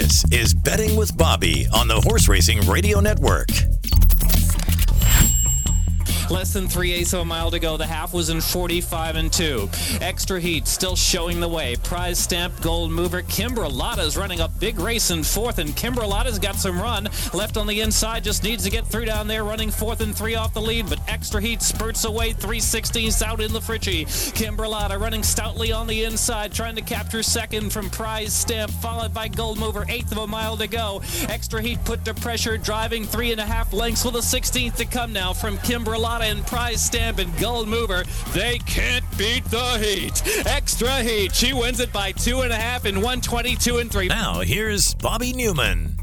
This is Betting with Bobby on the Horse Racing Radio Network. Less than three eighths of a mile to go. The half was in 45 and 2. Extra heat still showing the way. Prize stamp gold mover. Kimberlata's running a big race in fourth, and Kimberlata's got some run. Left on the inside, just needs to get through down there, running fourth and three off the lead. But extra heat spurts away. 316s out in the Fritchie. Kimberlata running stoutly on the inside, trying to capture second from Prize Stamp, followed by Gold Mover. Eighth of a mile to go. Extra heat put to pressure, driving three and a half lengths with a 16th to come now from Kimberlata and Prize Stamp and Gold Mover. They can't beat the heat. Extra heat. She wins it by two and a half in 122 and three. Now, here's Bobby Newman.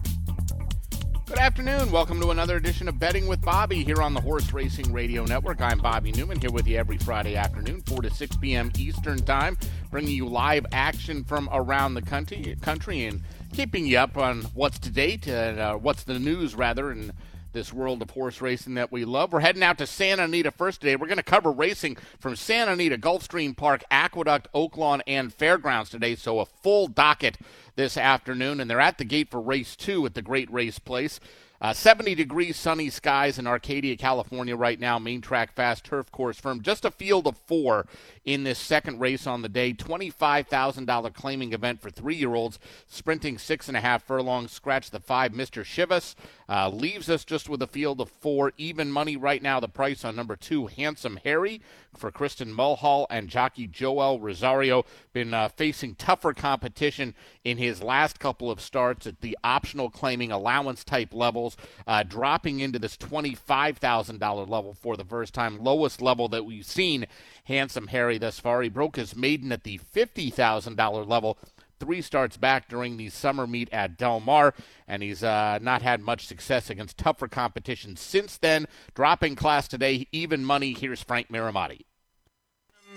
Good afternoon. Welcome to another edition of Betting with Bobby here on the Horse Racing Radio Network. I'm Bobby Newman here with you every Friday afternoon, 4 to 6 p.m. Eastern Time, bringing you live action from around the country, country and keeping you up on what's to date and uh, what's the news, rather, and this world of horse racing that we love. We're heading out to Santa Anita first today. We're going to cover racing from Santa Anita, Gulfstream Park, Aqueduct, Oaklawn, and Fairgrounds today. So a full docket this afternoon, and they're at the gate for race two at the Great Race Place. Uh, 70 degrees, sunny skies in Arcadia, California right now. Main track fast turf course firm. Just a field of four in this second race on the day. $25,000 claiming event for three year olds, sprinting six and a half furlongs. Scratch the five. Mr. Shivas uh, leaves us just with a field of four. Even money right now. The price on number two, Handsome Harry, for Kristin Mulhall and jockey Joel Rosario. Been uh, facing tougher competition in his last couple of starts at the optional claiming allowance type levels, uh, dropping into this $25,000 level for the first time, lowest level that we've seen Handsome Harry thus far. He broke his maiden at the $50,000 level three starts back during the summer meet at Del Mar, and he's uh, not had much success against tougher competition since then. Dropping class today, even money. Here's Frank Mirahmadi.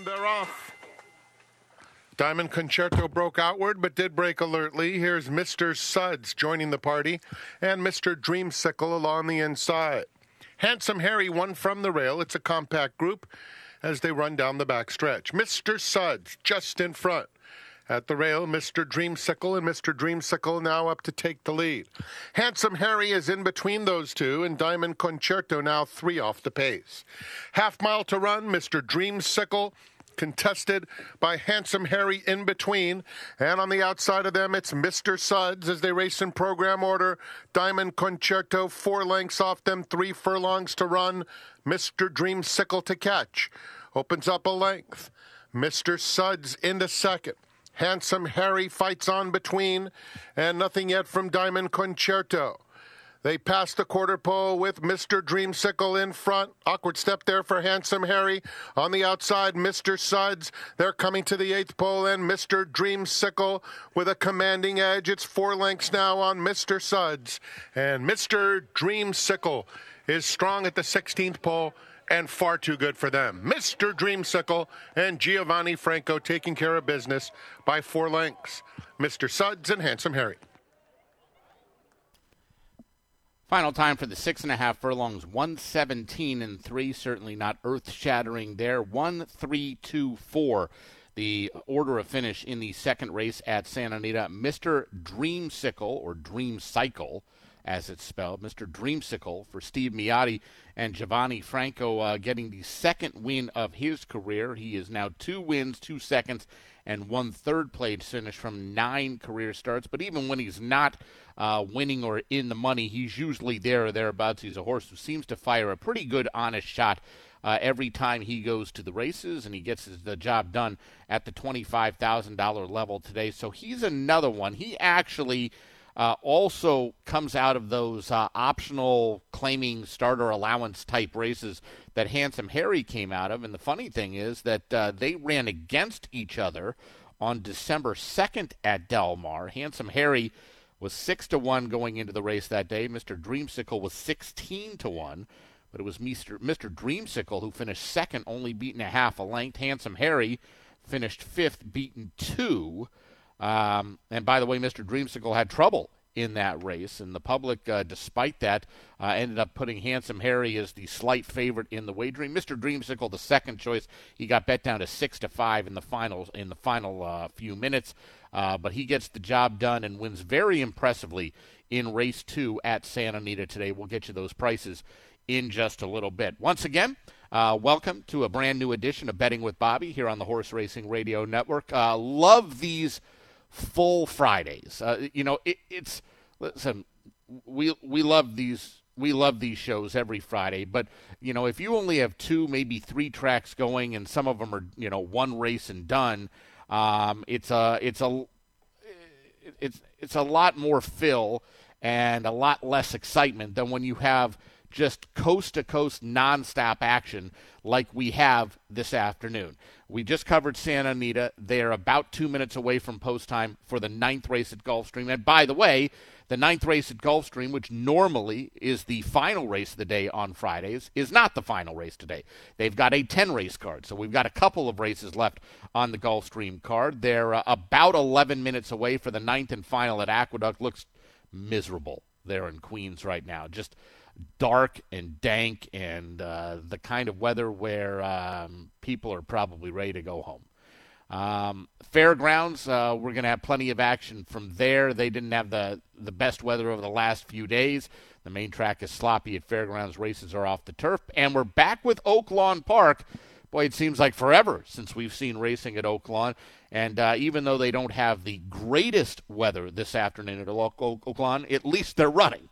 They're off. Diamond Concerto broke outward, but did break alertly. Here's Mr. Suds joining the party, and Mr. Dreamsicle along the inside. Handsome Harry won from the rail. It's a compact group as they run down the back stretch. Mr. Suds just in front. At the rail, Mr. Dreamsicle and Mr. Dreamsicle now up to take the lead. Handsome Harry is in between those two, and Diamond Concerto now three off the pace. Half mile to run, Mr. Dreamsicle contested by Handsome Harry in between. And on the outside of them, it's Mr. Suds as they race in program order. Diamond Concerto, four lengths off them, three furlongs to run. Mr. Dreamsicle to catch. Opens up a length. Mr. Suds into second. Handsome Harry fights on between, and nothing yet from Diamond Concerto. They pass the quarter pole with Mr. Dreamsicle in front. Awkward step there for Handsome Harry. On the outside, Mr. Suds. They're coming to the eighth pole, and Mr. Dreamsicle with a commanding edge. It's four lengths now on Mr. Suds. And Mr. Dreamsicle is strong at the 16th pole and far too good for them. Mr. Dreamsicle and Giovanni Franco taking care of business by four lengths. Mr. Suds and Handsome Harry. Final time for the six and a half furlongs, 117 and three. Certainly not earth shattering there. One, three, two, four. The order of finish in the second race at Santa Anita. Mr. Dreamsicle or Dream Cycle, as it's spelled. Mr. Dreamsicle for Steve Miyadi and Giovanni Franco uh, getting the second win of his career. He is now two wins, two seconds, and one third place finish from nine career starts. But even when he's not uh, winning or in the money, he's usually there or thereabouts. He's a horse who seems to fire a pretty good, honest shot. Uh, every time he goes to the races and he gets his, the job done at the $25,000 level today. So he's another one. He actually uh, also comes out of those uh, optional claiming starter allowance type races that Handsome Harry came out of. And the funny thing is that uh, they ran against each other on December 2nd at Del Mar. Handsome Harry was 6 to 1 going into the race that day. Mr. Dreamsicle was 16 to 1. But it was Mr. Mr. Dreamsicle who finished second, only beaten a half a length. Handsome Harry finished fifth, beaten two. Um, and by the way, Mr. Dreamsicle had trouble in that race, and the public, uh, despite that, uh, ended up putting Handsome Harry as the slight favorite in the wagering. Mr. Dreamsicle, the second choice, he got bet down to six to five in the finals in the final uh, few minutes, uh, but he gets the job done and wins very impressively in race two at Santa Anita today. We'll get you those prices in just a little bit. Once again. Uh, welcome to a brand new edition of Betting with Bobby here on the Horse Racing Radio Network. Uh, love these full Fridays. Uh, you know, it, it's listen, we we love these we love these shows every Friday, but you know, if you only have two, maybe three tracks going, and some of them are you know one race and done, um, it's a it's a it's it's a lot more fill and a lot less excitement than when you have just coast to coast nonstop action like we have this afternoon. We just covered Santa Anita. They're about two minutes away from post time for the ninth race at Gulfstream. And by the way, the ninth race at Gulfstream, which normally is the final race of the day on Fridays, is not the final race today. They've got a 10 race card. So we've got a couple of races left on the Gulfstream card. They're uh, about 11 minutes away for the ninth and final at Aqueduct. Looks miserable there in Queens right now. Just dark and dank and uh, the kind of weather where um, people are probably ready to go home. Um, fairgrounds, uh, we're going to have plenty of action from there. They didn't have the, the best weather over the last few days. The main track is sloppy at fairgrounds. Races are off the turf. And we're back with Oaklawn Park. Boy, it seems like forever since we've seen racing at Oaklawn. And uh, even though they don't have the greatest weather this afternoon at Oaklawn, at least they're running.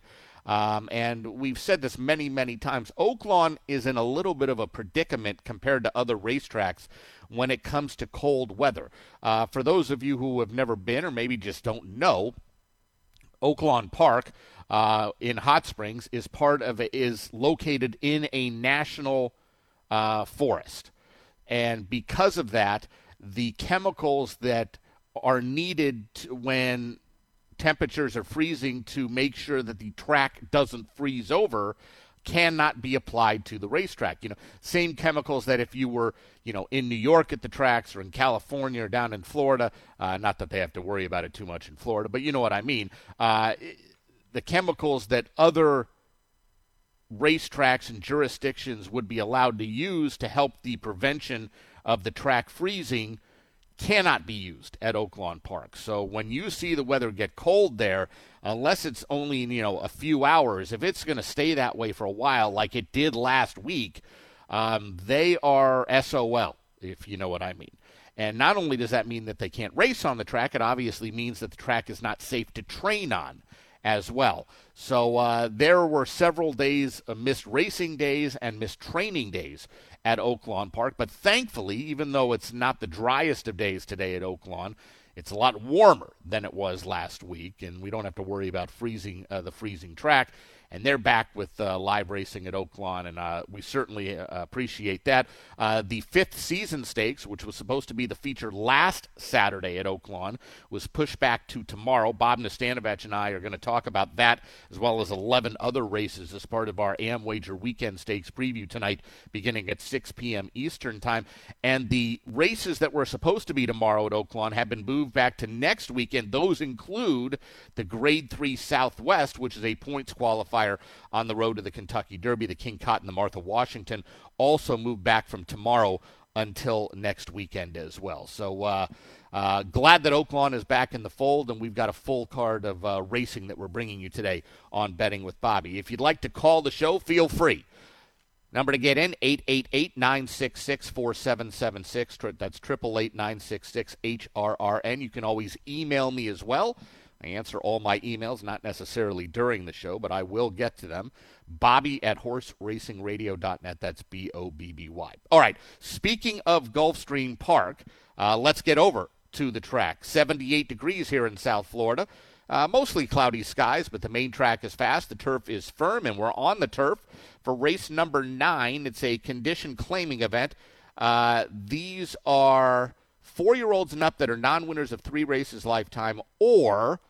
Um, and we've said this many, many times. Oaklawn is in a little bit of a predicament compared to other racetracks when it comes to cold weather. Uh, for those of you who have never been or maybe just don't know, Oaklawn Park uh, in Hot Springs is part of is located in a national uh, forest, and because of that, the chemicals that are needed when temperatures are freezing to make sure that the track doesn't freeze over cannot be applied to the racetrack. You know, same chemicals that if you were, you know, in New York at the tracks or in California or down in Florida, uh, not that they have to worry about it too much in Florida, but you know what I mean. Uh, the chemicals that other racetracks and jurisdictions would be allowed to use to help the prevention of the track freezing cannot be used at Oaklawn Park. So when you see the weather get cold there, unless it's only, you know, a few hours, if it's going to stay that way for a while like it did last week, um, they are SOL, if you know what I mean. And not only does that mean that they can't race on the track, it obviously means that the track is not safe to train on as well. So uh, there were several days, uh, missed racing days and missed training days at Oaklawn Park. But thankfully, even though it's not the driest of days today at Oaklawn, it's a lot warmer than it was last week, and we don't have to worry about freezing uh, the freezing track and they're back with uh, live racing at Oaklawn, and uh, we certainly uh, appreciate that. Uh, the fifth season stakes, which was supposed to be the feature last Saturday at Oaklawn, was pushed back to tomorrow. Bob Nastanovich and I are going to talk about that as well as 11 other races as part of our AmWager Weekend Stakes preview tonight, beginning at 6 p.m. Eastern Time. And the races that were supposed to be tomorrow at Oaklawn have been moved back to next weekend. Those include the Grade 3 Southwest, which is a points qualifier on the road to the Kentucky Derby. The King Cotton, the Martha Washington also moved back from tomorrow until next weekend as well. So uh, uh, glad that Oaklawn is back in the fold, and we've got a full card of uh, racing that we're bringing you today on Betting with Bobby. If you'd like to call the show, feel free. Number to get in, 888-966-4776. That's 888-966-HRRN. You can always email me as well. I answer all my emails, not necessarily during the show, but I will get to them. Bobby at horseracingradio.net. That's B O B B Y. All right. Speaking of Gulfstream Park, uh, let's get over to the track. 78 degrees here in South Florida. Uh, mostly cloudy skies, but the main track is fast. The turf is firm, and we're on the turf for race number nine. It's a condition claiming event. Uh, these are four year olds and up that are non winners of three races lifetime or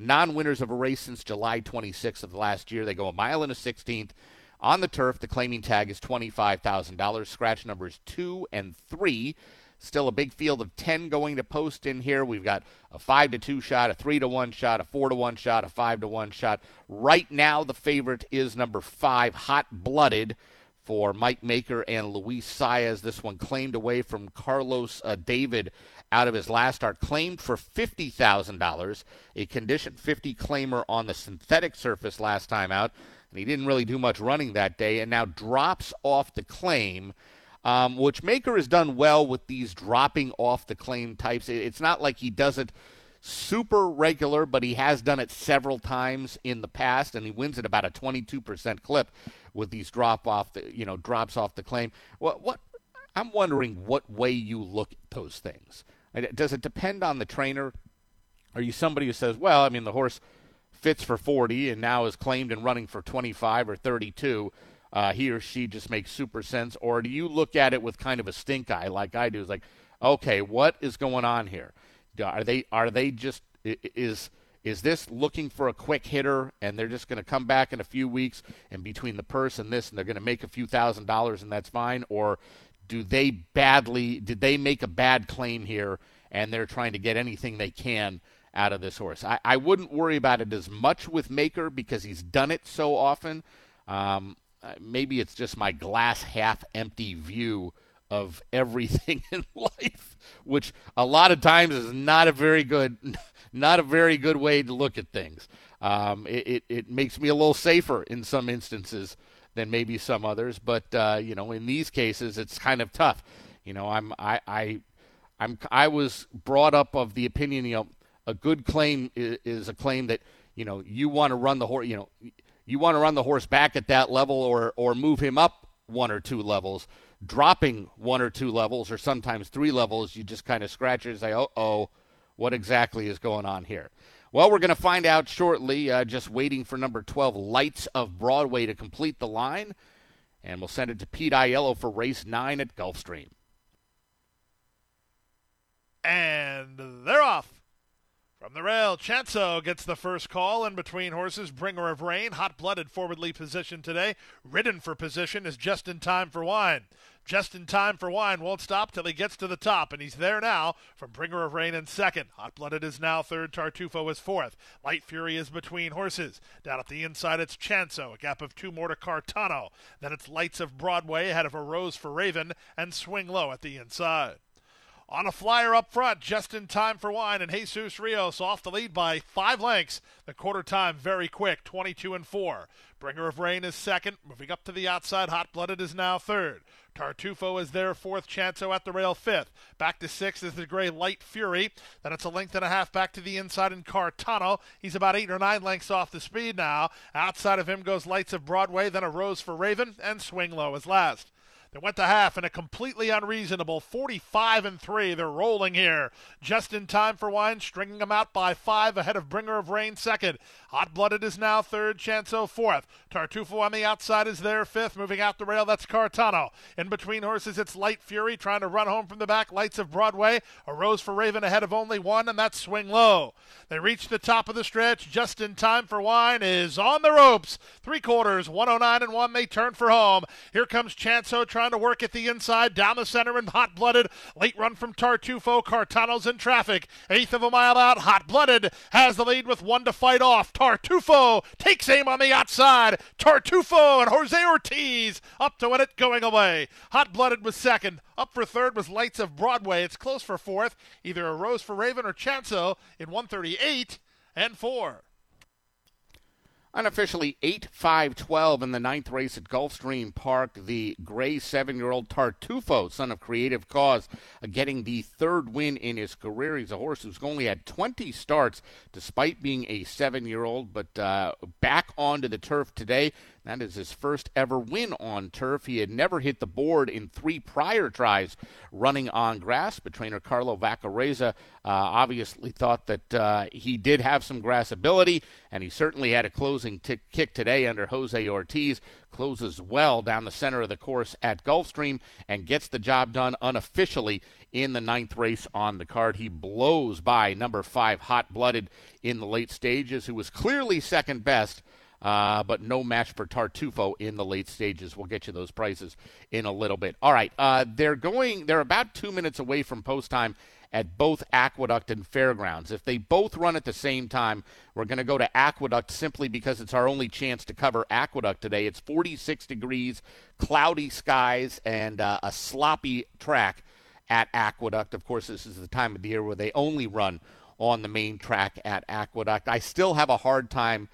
non winners of a race since July 26th of last year. They go a mile and a 16th on the turf. The claiming tag is $25,000. Scratch numbers two and three. Still a big field of 10 going to post in here. We've got a 5 to 2 shot, a 3 to 1 shot, a 4 to 1 shot, a 5 to 1 shot. Right now, the favorite is number 5, Hot Blooded for Mike Maker and Luis Saez. This one claimed away from Carlos uh, David out of his last start, claimed for $50,000, a condition 50 claimer on the synthetic surface last time out. And he didn't really do much running that day, and now drops off the claim. Um, which Maker has done well with these dropping off the claim types. It's not like he does it super regular, but he has done it several times in the past, and he wins at about a 22% clip with these drop off, the, you know, drops off the claim. What, what? I'm wondering what way you look at those things. Does it depend on the trainer? Are you somebody who says, well, I mean, the horse fits for 40 and now is claimed and running for 25 or 32? Uh, he or she just makes super sense, or do you look at it with kind of a stink eye like I do? It's like, okay, what is going on here? Are they are they just is is this looking for a quick hitter and they're just going to come back in a few weeks and between the purse and this and they're going to make a few thousand dollars and that's fine or do they badly did they make a bad claim here and they're trying to get anything they can out of this horse i, I wouldn't worry about it as much with maker because he's done it so often um, maybe it's just my glass half empty view of everything in life which a lot of times is not a very good not a very good way to look at things. Um, it, it, it, makes me a little safer in some instances than maybe some others, but uh, you know, in these cases, it's kind of tough. You know, I'm I, I I'm I was brought up of the opinion, you know, a good claim is, is a claim that you know you want to run the horse, you know, you want to run the horse back at that level or or move him up one or two levels. Dropping one or two levels, or sometimes three levels, you just kind of scratch it and say, "Oh, oh." what exactly is going on here. Well, we're going to find out shortly. Uh, just waiting for number 12, Lights of Broadway, to complete the line. And we'll send it to Pete Aiello for race nine at Gulfstream. And they're off. From the rail, Chanso gets the first call in between horses. Bringer of Rain, hot blooded forwardly positioned today. Ridden for position is just in time for wine. Just in time for wine won't stop till he gets to the top, and he's there now from Bringer of Rain in second. Hot blooded is now third. Tartufo is fourth. Light Fury is between horses. Down at the inside, it's Chanso, a gap of two more to Cartano. Then it's Lights of Broadway ahead of a Rose for Raven, and Swing Low at the inside. On a flyer up front, just in time for wine, and Jesus Rios off the lead by five lengths. The quarter time very quick, 22 and 4. Bringer of Rain is second. Moving up to the outside, Hot Blooded is now third. Tartufo is there, fourth. Chanso at the rail, fifth. Back to sixth is the gray Light Fury. Then it's a length and a half back to the inside in Cartano. He's about eight or nine lengths off the speed now. Outside of him goes Lights of Broadway, then a Rose for Raven, and Swing Low is last. They went to half in a completely unreasonable 45 and 3. They're rolling here. Just in time for Wine, stringing them out by five ahead of Bringer of Rain second. Hot Blooded is now third, Chanso fourth. Tartufo on the outside is there fifth. Moving out the rail, that's Cartano. In between horses, it's Light Fury trying to run home from the back. Lights of Broadway. A Rose for Raven ahead of only one, and that's Swing Low. They reach the top of the stretch just in time for Wine is on the ropes. Three quarters, 109 and 1. They turn for home. Here comes Chanso trying trying to work at the inside, down the center, and hot blooded. Late run from Tartufo. Cartano's in traffic. Eighth of a mile out. Hot blooded has the lead with one to fight off. Tartufo takes aim on the outside. Tartufo and Jose Ortiz up to win it going away. Hot blooded was second. Up for third was Lights of Broadway. It's close for fourth. Either a Rose for Raven or Chanso in 138 and 4. Unofficially 8 5 12 in the ninth race at Gulfstream Park. The gray seven year old Tartufo, son of Creative Cause, uh, getting the third win in his career. He's a horse who's only had 20 starts despite being a seven year old, but uh, back onto the turf today. That is his first ever win on turf. He had never hit the board in three prior tries running on grass, but trainer Carlo Vaccarezza uh, obviously thought that uh, he did have some grass ability, and he certainly had a closing t- kick today under Jose Ortiz. Closes well down the center of the course at Gulfstream and gets the job done unofficially in the ninth race on the card. He blows by number five, Hot Blooded, in the late stages, who was clearly second best Uh, but no match for Tartufo in the late stages. We'll get you those prices in a little bit. All right, uh, they're going. They're about two minutes away from post time at both Aqueduct and Fairgrounds. If they both run at the same time, we're going to go to Aqueduct simply because it's our only chance to cover Aqueduct today. It's 46 degrees, cloudy skies, and uh, a sloppy track at Aqueduct. Of course, this is the time of the year where they only run on the main track at Aqueduct. I still have a hard time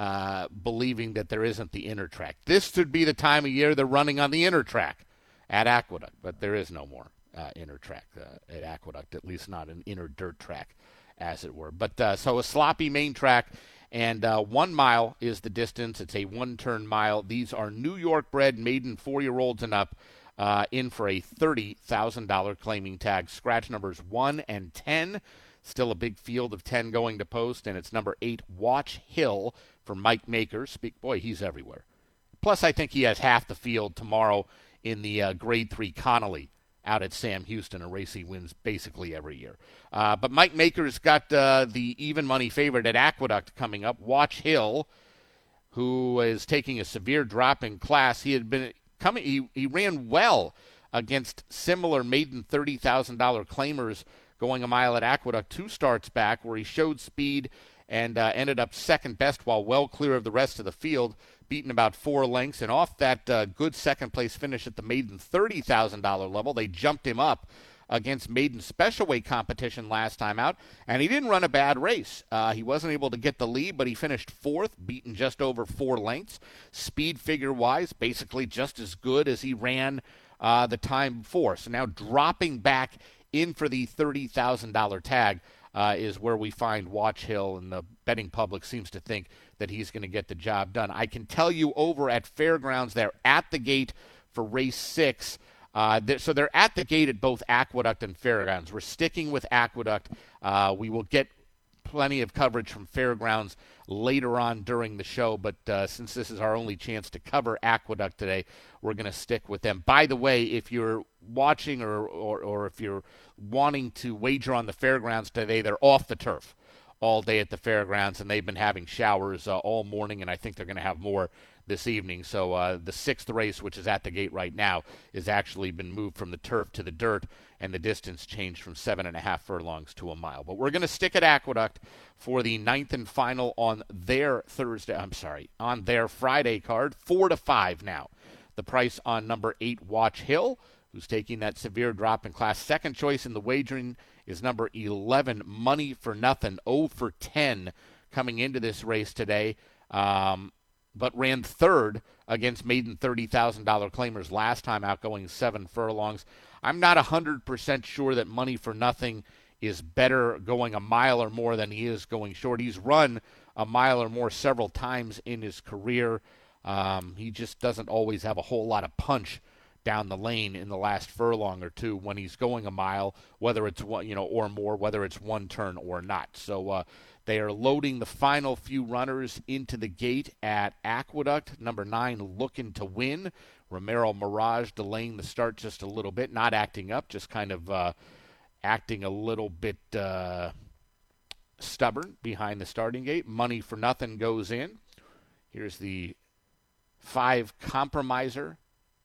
uh, believing that there isn't the inner track. This should be the time of year they're running on the inner track at Aqueduct, but there is no more uh, inner track uh, at Aqueduct, at least not an inner dirt track, as it were. But uh, so a sloppy main track, and uh, one mile is the distance. It's a one turn mile. These are New York bred maiden four year olds and up. In for a $30,000 claiming tag. Scratch numbers 1 and 10. Still a big field of 10 going to post, and it's number 8, Watch Hill for Mike Maker. Speak, boy, he's everywhere. Plus, I think he has half the field tomorrow in the uh, Grade 3 Connally out at Sam Houston, a race he wins basically every year. Uh, but Mike Maker's got uh, the even money favorite at Aqueduct coming up. Watch Hill, who is taking a severe drop in class. He had been coming. He, he ran well against similar maiden thirty thousand dollar claimers going a mile at Aqueduct two starts back, where he showed speed and uh, ended up second best while well clear of the rest of the field beaten about four lengths. And off that uh, good second place finish at the maiden $30,000 level, they jumped him up against maiden special weight competition last time out, and he didn't run a bad race. Uh, he wasn't able to get the lead, but he finished fourth, beaten just over four lengths. Speed figure wise, basically just as good as he ran uh, the time before. So now dropping back in for the $30,000 tag uh, is where we find Watch Hill, and the betting public seems to think that he's going to get the job done. I can tell you over at Fairgrounds, they're at the gate for race six. Uh, they're, so they're at the gate at both Aqueduct and Fairgrounds. We're sticking with Aqueduct. Uh, we will get plenty of coverage from Fairgrounds later on during the show, but uh, since this is our only chance to cover Aqueduct today, we're going to stick with them. By the way, if you're watching or, or, or if you're wanting to wager on the Fairgrounds today, they're off the turf all day at the fairgrounds, and they've been having showers uh, all morning, and I think they're going to have more this evening. So uh, the sixth race, which is at the gate right now, has actually been moved from the turf to the dirt, and the distance changed from seven and a half furlongs to a mile. But we're going to stick at Aqueduct for the ninth and final on their Thursday. I'm sorry, on their Friday card, four to five now. The price on number eight, Watch Hill, who's taking that severe drop in class. Second choice in the wagering is number 11, Money for Nothing, 0 for 10 coming into this race today, um, but ran third against maiden $30,000 claimers last time out, going seven furlongs. I'm not 100% sure that Money for Nothing is better going a mile or more than he is going short. He's run a mile or more several times in his career. Um, he just doesn't always have a whole lot of punch down the lane in the last furlong or two when he's going a mile, whether it's one, you know, or more, whether it's one turn or not. So uh, they are loading the final few runners into the gate at Aqueduct. Number nine, looking to win. Romero Mirage delaying the start just a little bit, not acting up, just kind of uh, acting a little bit uh, stubborn behind the starting gate. Money for nothing goes in. Here's the five compromiser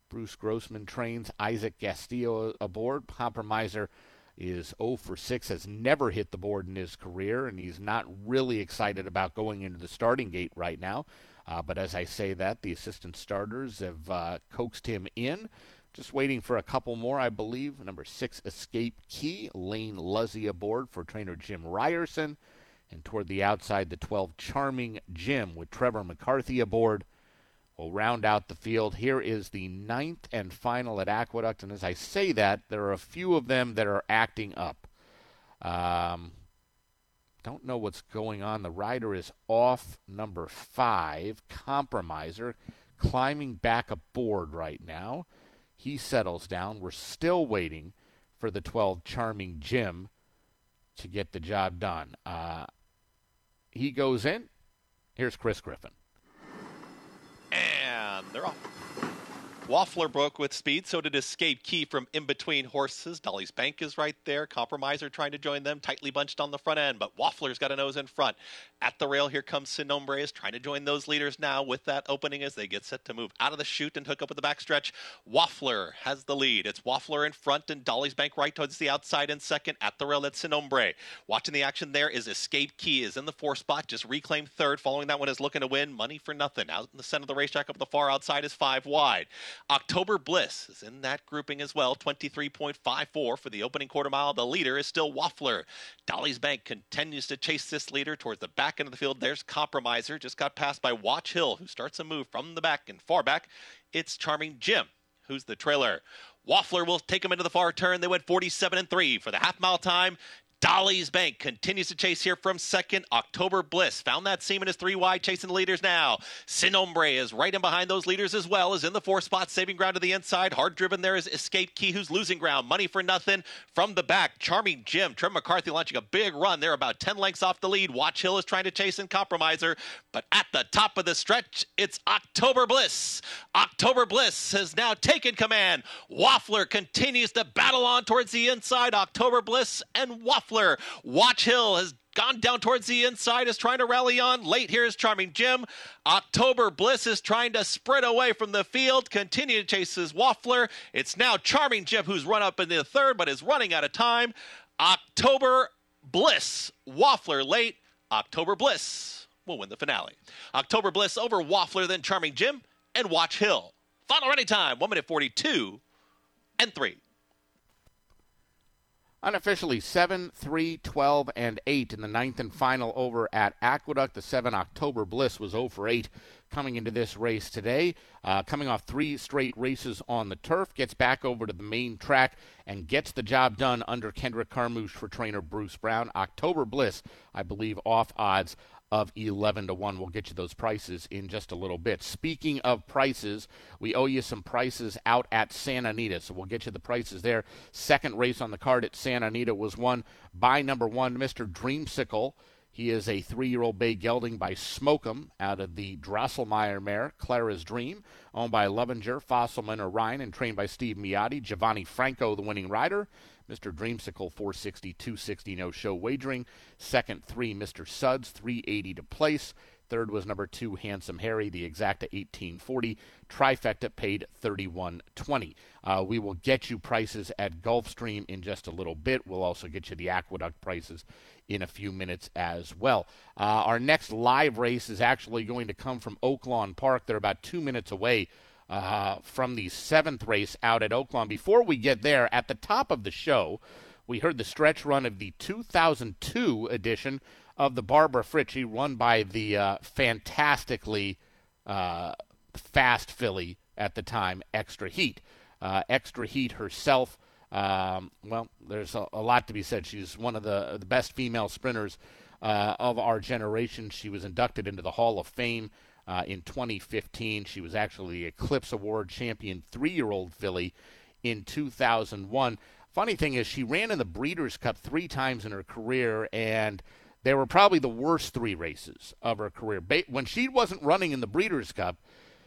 Bruce Grossman trains Isaac Castillo aboard. Compromiser is 0 for 6, has never hit the board in his career, and he's not really excited about going into the starting gate right now. Uh, but as I say that, the assistant starters have uh, coaxed him in. Just waiting for a couple more, I believe. Number six, Escape Key, Lane Luzzi aboard for trainer Jim Ryerson. And toward the outside, the 12, Charming Jim with Trevor McCarthy aboard We'll round out the field. Here is the ninth and final at Aqueduct, and as I say that, there are a few of them that are acting up. Um, don't know what's going on. The rider is off number five, Compromiser, climbing back aboard right now. He settles down. We're still waiting for the 12, Charming Jim, to get the job done. Uh, he goes in. Here's Chris Griffin and they're off. Waffler broke with speed, so did Escape Key from in between horses. Dolly's Bank is right there. Compromiser trying to join them, tightly bunched on the front end, but Waffler's got a nose in front. At the rail, here comes Sin is trying to join those leaders now with that opening as they get set to move out of the chute and hook up with the backstretch. Waffler has the lead. It's Waffler in front and Dolly's Bank right towards the outside in second. At the rail, that's Sin Watching the action there is Escape Key is in the four spot, just reclaimed third. Following that one is looking to win. Money for nothing. Out in the center of the racetrack up the far outside is five wide. October Bliss is in that grouping as well, 23.54 for the opening quarter mile. The leader is still Waffler. Dolly's Bank continues to chase this leader towards the back end of the field. There's Compromiser, just got passed by Watch Hill, who starts a move from the back and far back. It's Charming Jim, who's the trailer. Waffler will take him into the far turn. They went 47 and 3 for the half mile time. Dolly's Bank continues to chase here from second. October Bliss found that Seaman is three wide, chasing the leaders now. Sinombre is right in behind those leaders as well, is in the four spot, saving ground to the inside. Hard driven there is Escape Key, who's losing ground. Money for nothing from the back. Charming Jim, Trevor McCarthy launching a big run. They're about 10 lengths off the lead. Watch Hill is trying to chase and compromiser, but at the top of the stretch, it's October Bliss. October Bliss has now taken command. Waffler continues to battle on towards the inside. October Bliss and Waffler Watch Hill has gone down towards the inside, is trying to rally on. Late here is Charming Jim. October Bliss is trying to spread away from the field, continue to chase his Waffler. It's now Charming Jim who's run up in the third, but is running out of time. October Bliss, Waffler late. October Bliss will win the finale. October Bliss over Waffler, then Charming Jim and Watch Hill. Final running time, 1 minute 42 and 3. Unofficially 7, 3, 12, and 8 in the ninth and final over at Aqueduct. The 7 October Bliss was 0 for 8 coming into this race today. Uh, coming off three straight races on the turf, gets back over to the main track and gets the job done under Kendrick Carmouche for trainer Bruce Brown. October Bliss, I believe, off odds of 11 to 1. We'll get you those prices in just a little bit. Speaking of prices, we owe you some prices out at Santa Anita, so we'll get you the prices there. Second race on the card at Santa Anita was won by number one, Mr. Dreamsicle. He is a three year old bay gelding by Smokem out of the Drosselmeyer mare, Clara's Dream, owned by Lovinger, Fossilman, Orion, and trained by Steve Miyadi. Giovanni Franco, the winning rider. Mr. Dreamsicle 460, 260 no show wagering. Second, three, Mr. Suds 380 to place. Third was number two, Handsome Harry, the exacta 1840. Trifecta paid 3120. Uh, we will get you prices at Gulfstream in just a little bit. We'll also get you the Aqueduct prices in a few minutes as well. Uh, our next live race is actually going to come from Oaklawn Park. They're about two minutes away uh, from the seventh race out at Oaklawn. Before we get there, at the top of the show, we heard the stretch run of the 2002 edition of the Barbara Fritchie, run by the uh, fantastically uh, fast filly at the time, Extra Heat. Uh, Extra Heat herself, um, well, there's a, a, lot to be said. She's one of the, the best female sprinters uh, of our generation. She was inducted into the Hall of Fame uh, in 2015. She was actually the Eclipse Award champion three year old filly in 2001. Funny thing is, she ran in the Breeders' Cup three times in her career, and they were probably the worst three races of her career. When she wasn't running in the Breeders' Cup,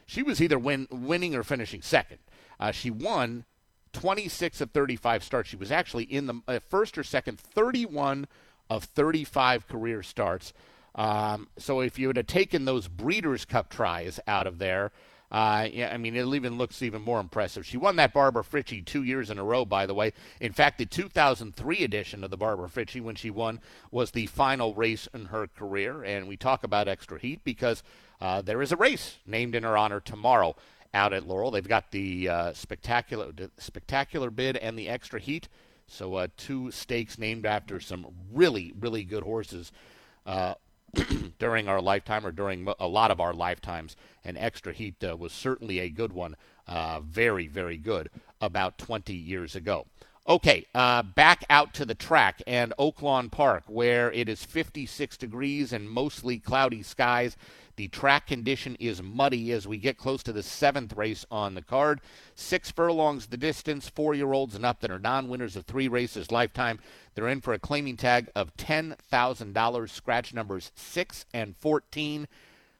she was either win, winning or finishing second. Uh, she won 26 of 35 starts. She was actually in the uh, first or second 31 of 35 career starts. Um, so if you would have taken those Breeders' Cup tries out of there, uh, yeah, I mean, it even looks even more impressive. She won that Barbara Fritchie two years in a row, by the way. In fact, the 2003 edition of the Barbara Fritchie, when she won, was the final race in her career. And we talk about extra heat because uh, there is a race named in her honor tomorrow out at Laurel. They've got the uh, spectacular, the spectacular bid and the extra heat. So uh, two stakes named after some really, really good horses. During our lifetime or during a lot of our lifetimes. And Extra Heat uh, was certainly a good one, uh, very, very good, about 20 years ago. Okay, uh, back out to the track and Oaklawn Park, where it is 56 degrees and mostly cloudy skies. The track condition is muddy as we get close to the seventh race on the card. Six furlongs the distance, four year olds and up that are non winners of three races lifetime. They're in for a claiming tag of $10,000. Scratch numbers 6 and 14.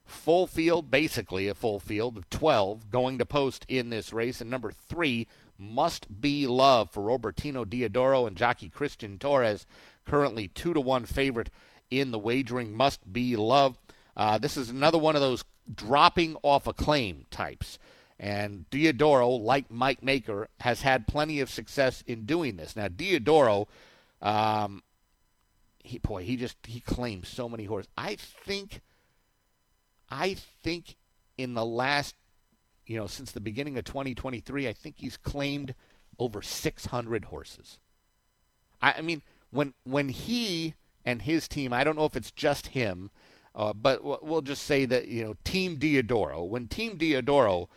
full field, basically a full field of 12 going to post in this race. And number three, Must Be Love for Robertino Diodoro and jockey Christian Torres, currently two to one favorite in the wagering. Must Be Love. Uh, this is another one of those dropping off a claim types. And Diodoro, like Mike Maker, has had plenty of success in doing this. Now, Diodoro, um, he boy, he just he claims so many horses. I think, I think in the last, you know, since the beginning of 2023, I think he's claimed over 600 horses. I, I mean, when when he and his team, I don't know if it's just him, uh, but we'll just say that you know, Team Diodoro. When Team Diodoro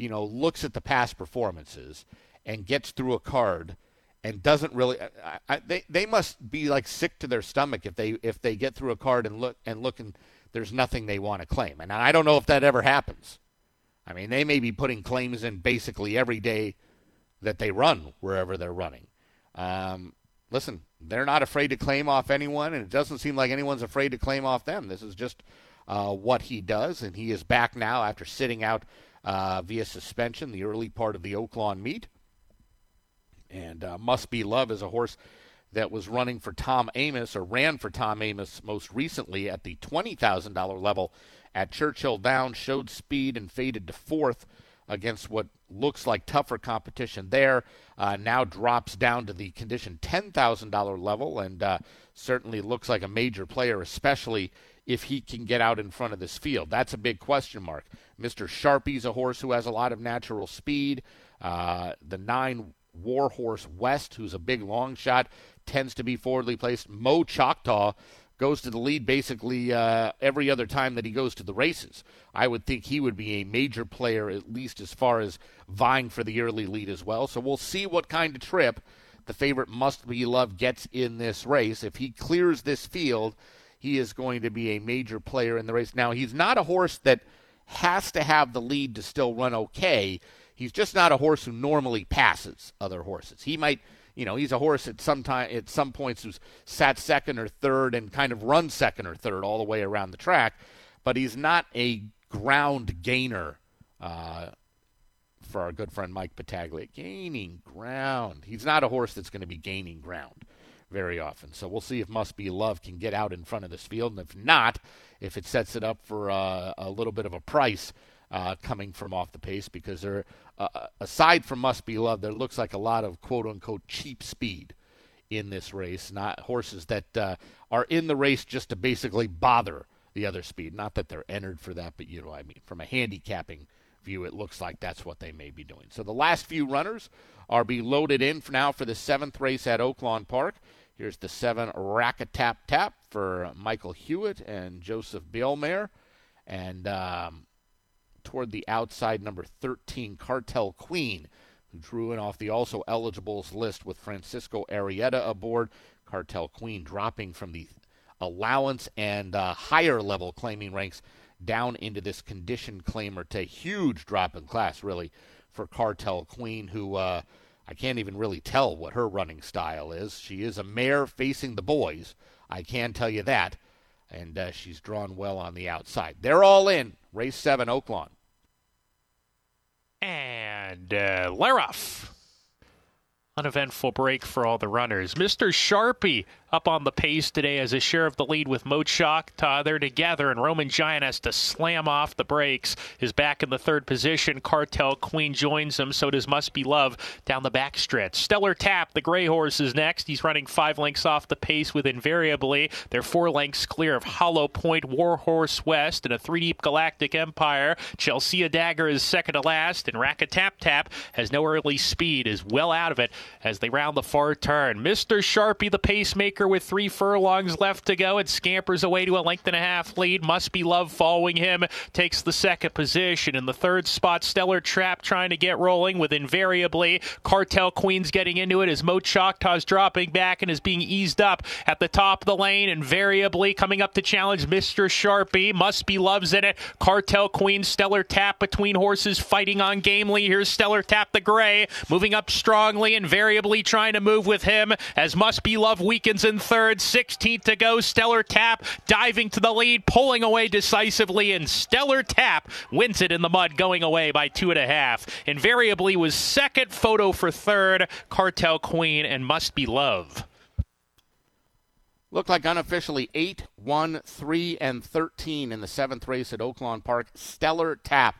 you know, looks at the past performances and gets through a card and doesn't really I, I, they they must be like sick to their stomach if they if they get through a card and look and look and there's nothing they want to claim. And I don't know if that ever happens. I mean, they may be putting claims in basically every day that they run wherever they're running. Um, listen, they're not afraid to claim off anyone, and it doesn't seem like anyone's afraid to claim off them. This is just uh, what he does, and he is back now after sitting out uh, via suspension the early part of the Oaklawn meet. And uh, Must Be Love is a horse that was running for Tom Amoss or ran for Tom Amoss most recently at the $20,000 level at Churchill Downs, showed speed and faded to fourth against what looks like tougher competition there. Uh, now drops down to the condition $10,000 level and uh, certainly looks like a major player, especially if he can get out in front of this field. That's a big question mark. Mr. Sharpie's a horse who has a lot of natural speed. Uh, the nine Warhorse West, who's a big long shot, tends to be forwardly placed. Mo Choctaw goes to the lead basically uh, every other time that he goes to the races. I would think he would be a major player, at least as far as vying for the early lead as well. So we'll see what kind of trip the favorite Must Be Love gets in this race. If he clears this field, he is going to be a major player in the race. Now, he's not a horse that – has to have the lead to still run okay. He's just not a horse who normally passes other horses. He might, you know, he's a horse at some time at some points who's sat second or third and kind of run second or third all the way around the track, but he's not a ground gainer. Uh, for our good friend Mike Battaglia, gaining ground. He's not a horse that's going to be gaining ground very often. So we'll see if Must Be Love can get out in front of this field, and if not, if it sets it up for uh, a little bit of a price uh, coming from off the pace, because there, uh, uh, aside from Must Be loved, there looks like a lot of quote unquote cheap speed in this race, not horses that uh, are in the race just to basically bother the other speed. Not that they're entered for that, but you know what I mean. From a handicapping view, it looks like that's what they may be doing. So the last few runners are be loaded in for now for the seventh race at Oaklawn Park. Here's the seven rack a tap tap for Michael Hewitt and Joseph Bealmear. And um, toward the outside, number 13, Cartel Queen, who drew in off the also eligibles list with Francisco Arrieta aboard. Cartel Queen dropping from the allowance and uh, higher level claiming ranks down into this condition claimer to huge drop in class, really, for Cartel Queen, who. Uh, I can't even really tell what her running style is. She is a mare facing the boys. I can tell you that. And uh, she's drawn well on the outside. They're all in. Race 7, Oaklawn. And uh, Laroff. Uneventful break for all the runners. Mr. Sharpie up on the pace today as a share of the lead with Mo Choctaw. They're together, and Roman Giant has to slam off the brakes. Is back in the third position. Cartel Queen joins him. So does Must Be Love down the backstretch. Stellar Tap, the gray horse, is next. He's running five lengths off the pace with Invariably. They're four lengths clear of Hollow Point, Warhorse West, and a three deep Galactic Empire. Chelsea Dagger is second to last, and Rack a Tap Tap has no early speed, is well out of it as they round the far turn. Mr. Sharpie, the pacemaker with three furlongs left to go. It scampers away to a length and a half lead. Must be love following him. Takes the second position. In the third spot, Stellar Tap trying to get rolling with invariably. Cartel Queen's getting into it as Mo Choctaw's dropping back and is being eased up at the top of the lane. Invariably coming up to challenge Mr. Sharpie. Must be loves in it. Cartel Queen, Stellar Tap between horses fighting on gamely. Here's Stellar Tap the Gray moving up strongly. Invariably trying to move with him as Must Be Love weakens third, 16th to go. Stellar Tap diving to the lead, pulling away decisively, and Stellar Tap wins it in the mud, going away by two and a half. Invariably was second, photo for third, Cartel Queen, and Must Be Love. Looked like unofficially 8, 1, 3, and 13 in the seventh race at Oaklawn Park. Stellar Tap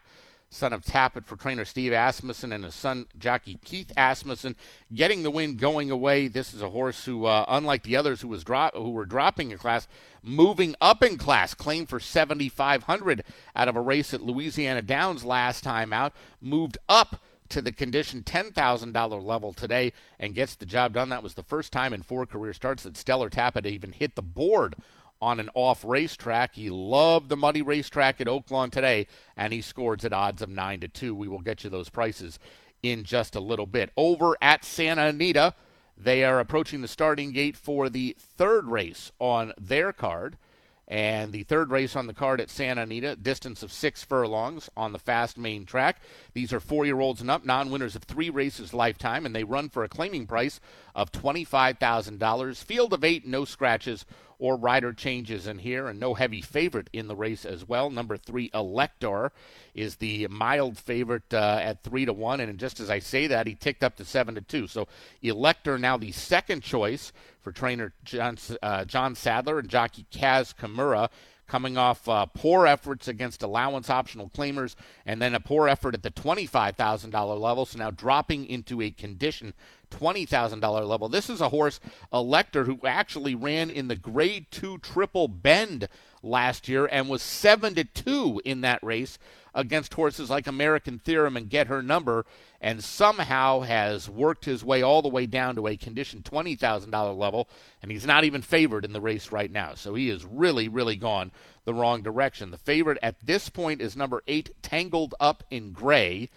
son of Tapit for trainer Steve Asmussen and his son jockey Keith Asmussen, getting the win going away. This is a horse who, uh, unlike the others who was dro- who were dropping in class, moving up in class. Claimed for 7,500 out of a race at Louisiana Downs last time out. Moved up to the condition $10,000 level today and gets the job done. That was the first time in four career starts that Stellar Tapit even hit the board on an off racetrack. He loved the muddy racetrack at Oaklawn today, and he scores at odds of 9 to 2. We will get you those prices in just a little bit. Over at Santa Anita, they are approaching the starting gate for the third race on their card. And the third race on the card at Santa Anita, distance of six furlongs on the fast main track. These are four year olds and up, non winners of three races lifetime, and they run for a claiming price of $25,000. Field of eight, no scratches or rider changes in here, and no heavy favorite in the race as well. Number three, Elector, is the mild favorite uh, at three to one, and just as I say that, he ticked up to seven to two. So Elector now the second choice for trainer John, uh, John Sadler and jockey Kaz Kimura coming off uh, poor efforts against allowance optional claimers and then a poor effort at the $25,000 level. So now dropping into a condition $20,000 level. This is a horse, Elector, who actually ran in the grade two triple bend last year and was 7 to 2 in that race against horses like American Theorem and Get Her Number, and somehow has worked his way all the way down to a condition $20,000 level, and he's not even favored in the race right now. So he has really, really gone the wrong direction. The favorite at this point is number eight, Tangled Up in Gray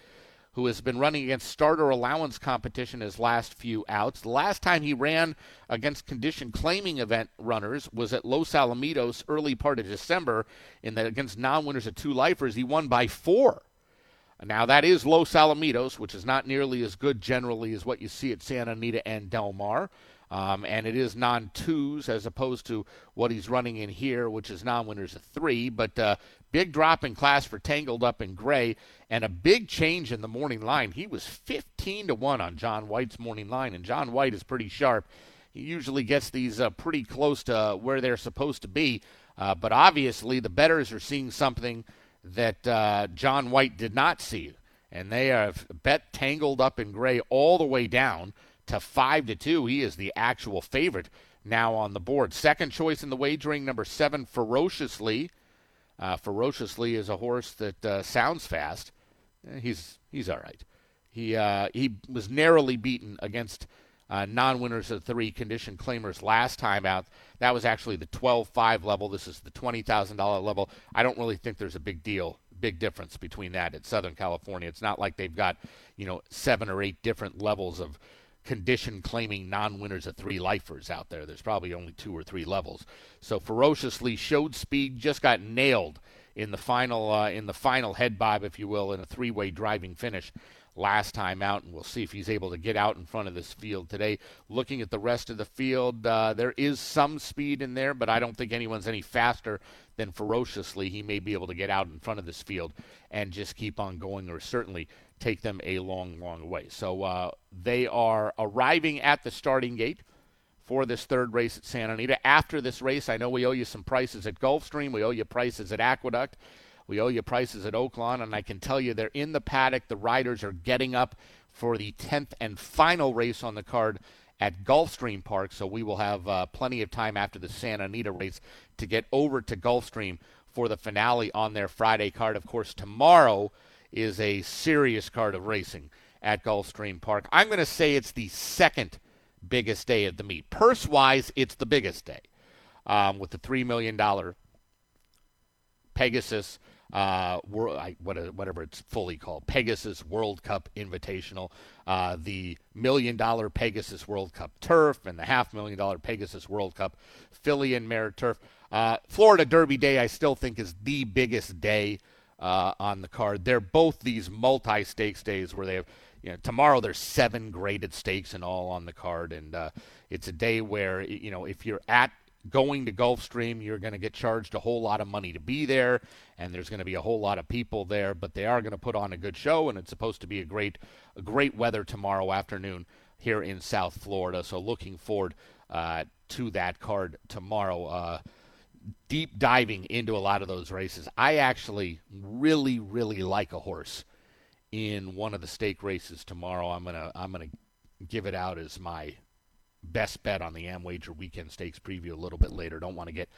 who has been running against starter allowance competition his last few outs. The last time he ran against condition claiming event runners was at Los Alamitos early part of December in the against non-winners of two lifers. He won by four. Now that is Los Alamitos, which is not nearly as good generally as what you see at Santa Anita and Del Mar. Um, and it is non twos as opposed to what he's running in here, which is non winners of three. But uh, big drop in class for Tangled Up in Gray, and a big change in the morning line. He was 15 to 1 on Jon White's morning line, and Jon White is pretty sharp. He usually gets these uh, pretty close to where they're supposed to be. Uh, but obviously, the betters are seeing something that uh, Jon White did not see. And they have bet Tangled Up in Gray all the way down to five to two. He is the actual favorite now on the board. Second choice in the wagering, number seven, Ferociously. Uh, Ferociously is a horse that uh, sounds fast. Eh, he's he's all right. He uh, he was narrowly beaten against uh, non-winners of three condition claimers last time out. That was actually the 12-5 level. This is the $20,000 level. I don't really think there's a big deal, big difference between that at Southern California. It's not like they've got you know seven or eight different levels of condition claiming non winners of three lifers out there. There's probably only two or three levels. So ferociously showed speed, just got nailed in the final uh, in the final head bob, if you will, in a three way driving finish last time out, and we'll see if he's able to get out in front of this field today. Looking at the rest of the field, uh, there is some speed in there, but I don't think anyone's any faster than ferociously. He may be able to get out in front of this field and just keep on going, or certainly take them a long, long way. So uh, they are arriving at the starting gate for this third race at Santa Anita. After this race, I know we owe you some prices at Gulfstream. We owe you prices at Aqueduct. We owe you prices at Oaklawn. And I can tell you they're in the paddock. The riders are getting up for the 10th and final race on the card at Gulfstream Park. So we will have uh, plenty of time after the Santa Anita race to get over to Gulfstream for the finale on their Friday card. Of course, tomorrow is a serious card of racing at Gulfstream Park. I'm going to say it's the second biggest day of the meet. Purse wise, it's the biggest day um, with the $3 million Pegasus. Uh, whatever it's fully called, Pegasus World Cup Invitational, uh, the million dollar Pegasus World Cup Turf, and the half million dollar Pegasus World Cup Filly and Mare Turf. Uh, Florida Derby Day, I still think, is the biggest day uh, on the card. They're both these multi stakes days where they have you know, tomorrow there's seven graded stakes and all on the card, and uh, it's a day where you know if you're at going to Gulfstream, you're going to get charged a whole lot of money to be there, and there's going to be a whole lot of people there. But they are going to put on a good show, and it's supposed to be a great, a great weather tomorrow afternoon here in South Florida. So looking forward uh, to that card tomorrow. Uh, deep diving into a lot of those races. I actually really, really like a horse in one of the stake races tomorrow. I'm gonna I'm gonna give it out as my best bet on the AmWager Weekend Stakes preview a little bit later. Don't want to get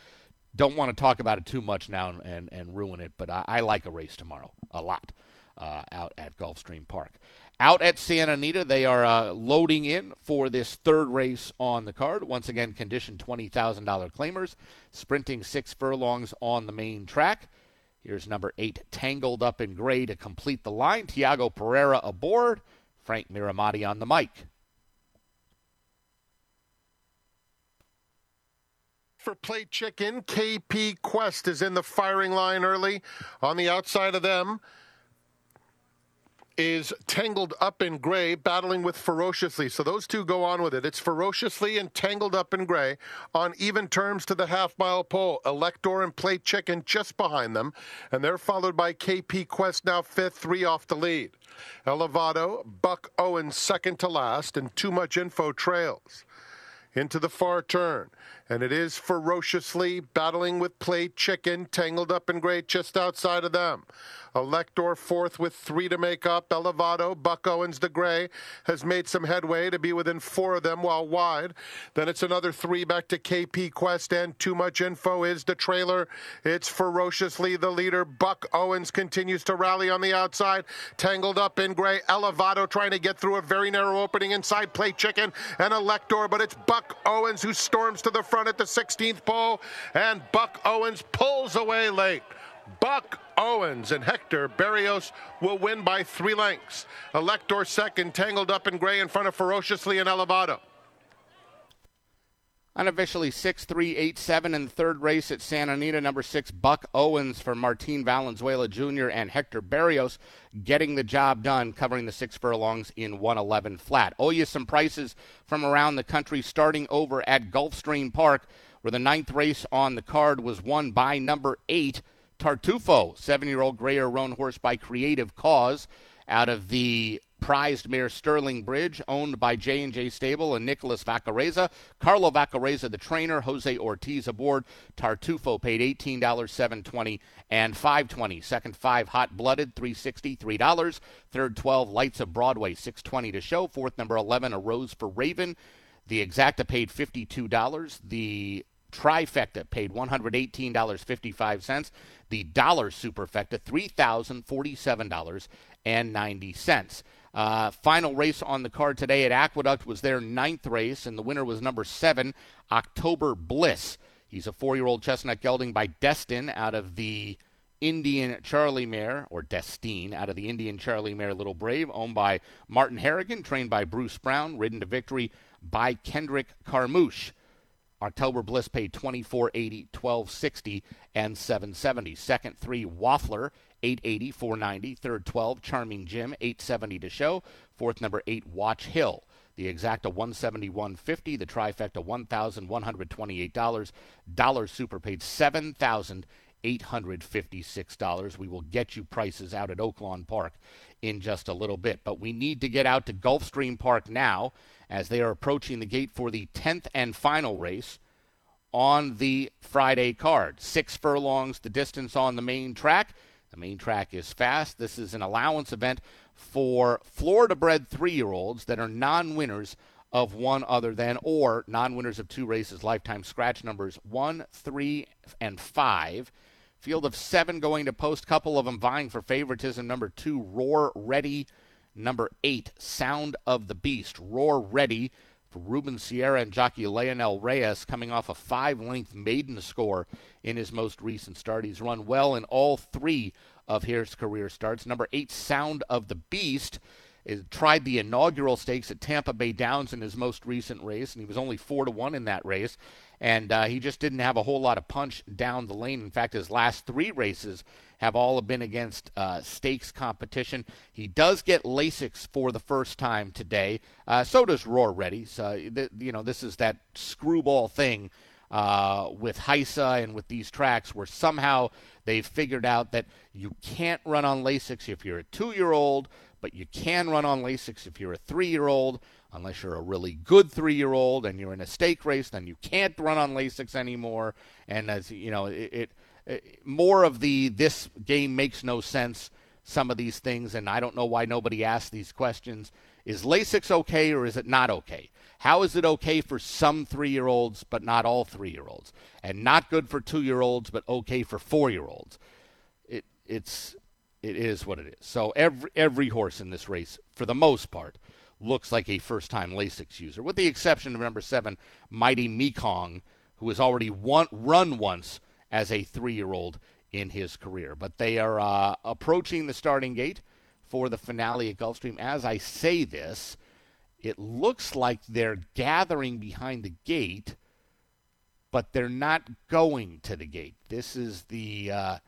don't want to talk about it too much now and, and, and ruin it, but I, I, like a race tomorrow a lot uh, out at Gulfstream Park. Out at Santa Anita, they are uh, loading in for this third race on the card. Once again, condition $20,000 claimers, sprinting six furlongs on the main track. Here's number eight, Tangled Up in Gray to complete the line. Tiago Pereira aboard. Frank Mirahmadi on the mic. For plate chicken. KP Quest is in the firing line early. On the outside of them is tangled up in gray, battling with ferociously. So those two go on with it. It's ferociously and tangled up in gray on even terms to the half mile pole. Elector and Plate Chicken just behind them, and they're followed by KP Quest now fifth, three off the lead. Elevado, Buck Owens second to last, and Too Much Info trails into the far turn and it is ferociously battling with plate chicken, tangled up in gray just outside of them. Elector fourth with three to make up. Elevado, Buck Owens, de Gray has made some headway to be within four of them while wide. Then it's another three back to KP Quest and too much info is the trailer. It's ferociously the leader. Buck Owens continues to rally on the outside. Tangled up in gray. Elevado trying to get through a very narrow opening inside Plate Chicken and Elector, but it's Buck Owens who storms to the front at the 16th pole and Buck Owens pulls away late. Buck Owens and Hector Berrios will win by three lengths. Elector second, tangled up in gray in front of Ferociously and Elevado. Unofficially 6 3 8 7 in the third race at Santa Anita. Number 6, Buck Owens for Martin Valenzuela Jr. and Hector Berrios getting the job done, covering the six furlongs in 111 flat. Oh, you some prices from around the country starting over at Gulfstream Park, where the ninth race on the card was won by number 8. Tartufo, seven-year-old Greyer roan horse by Creative Cause, out of the prized mare Sterling Bridge, owned by J&J Stable and Nicholas Vaccarezza. Carlo Vaccarezza, the trainer, Jose Ortiz aboard. Tartufo paid $18, 720 and 520. Second five, Hot Blooded, 360 $3. Third 12, Lights of Broadway, 620 to show. Fourth number 11, A Rose for Raven. The Exacta paid $52. The Trifecta paid $118.55. The dollar superfecta, $3,047.90. Uh, final race on the card today at Aqueduct was their ninth race, and the winner was number seven, October Bliss. He's a four year old chestnut gelding by Destin out of the Indian Charlie Mare, or Destine, out of the Indian Charlie Mare Little Brave, owned by Martin Harrigan, trained by Bruce Brown, ridden to victory by Kendrick Carmouche. October Bliss paid 24.80, 12.60, and 7.70. Second three Waffler 880, 490. Third 12 Charming Jim 870 to show. Fourth number eight Watch Hill. The exacta 171.50. The trifecta $1,128. Dollar Super paid 7856 dollars We will get you prices out at Oaklawn Park in just a little bit. But we need to get out to Gulfstream Park now as they are approaching the gate for the 10th and final race on the Friday card. Six furlongs the distance on the main track. The main track is fast. This is an allowance event for Florida bred three year olds that are non winners of one other than or non winners of two races, lifetime scratch numbers one, three, and five. Field of seven going to post, couple of them vying for favoritism. Number two, Roar Ready Number eight, Sound of the Beast. Roar Ready Ruben Sierra and jockey Leonel Reyes coming off a five length maiden score in his most recent start. He's run well in all three of his career starts. Number eight, Sound of the Beast is, tried the inaugural stakes at Tampa Bay Downs in his most recent race, and he was only four to one in that race. And uh, he just didn't have a whole lot of punch down the lane. In fact, his last three races have all been against uh, stakes competition. He does get Lasix for the first time today. Uh, so does Roar Ready. So th- you know this is that screwball thing uh, with HISA and with these tracks where somehow they've figured out that you can't run on Lasix if you're a two-year-old but you can run on Lasix if you're a three year old, unless you're a really good three year old and you're in a stake race, then you can't run on Lasix anymore. And as you know, it, it, it more of the this game makes no sense. Some of these things, and I don't know why nobody asked these questions. Is Lasix okay or is it not okay? How is it okay for some three year olds but not all three year olds? And not good for two year olds but okay for four year olds? It, it's it is what it is. So every every horse in this race, for the most part, looks like a first-time Lasix user, with the exception of number seven, Mighty Mekong, who has already run once as a three-year-old in his career. But they are uh, approaching the starting gate for the finale at Gulfstream. As I say this, it looks like they're gathering behind the gate, but they're not going to the gate. This is the uh,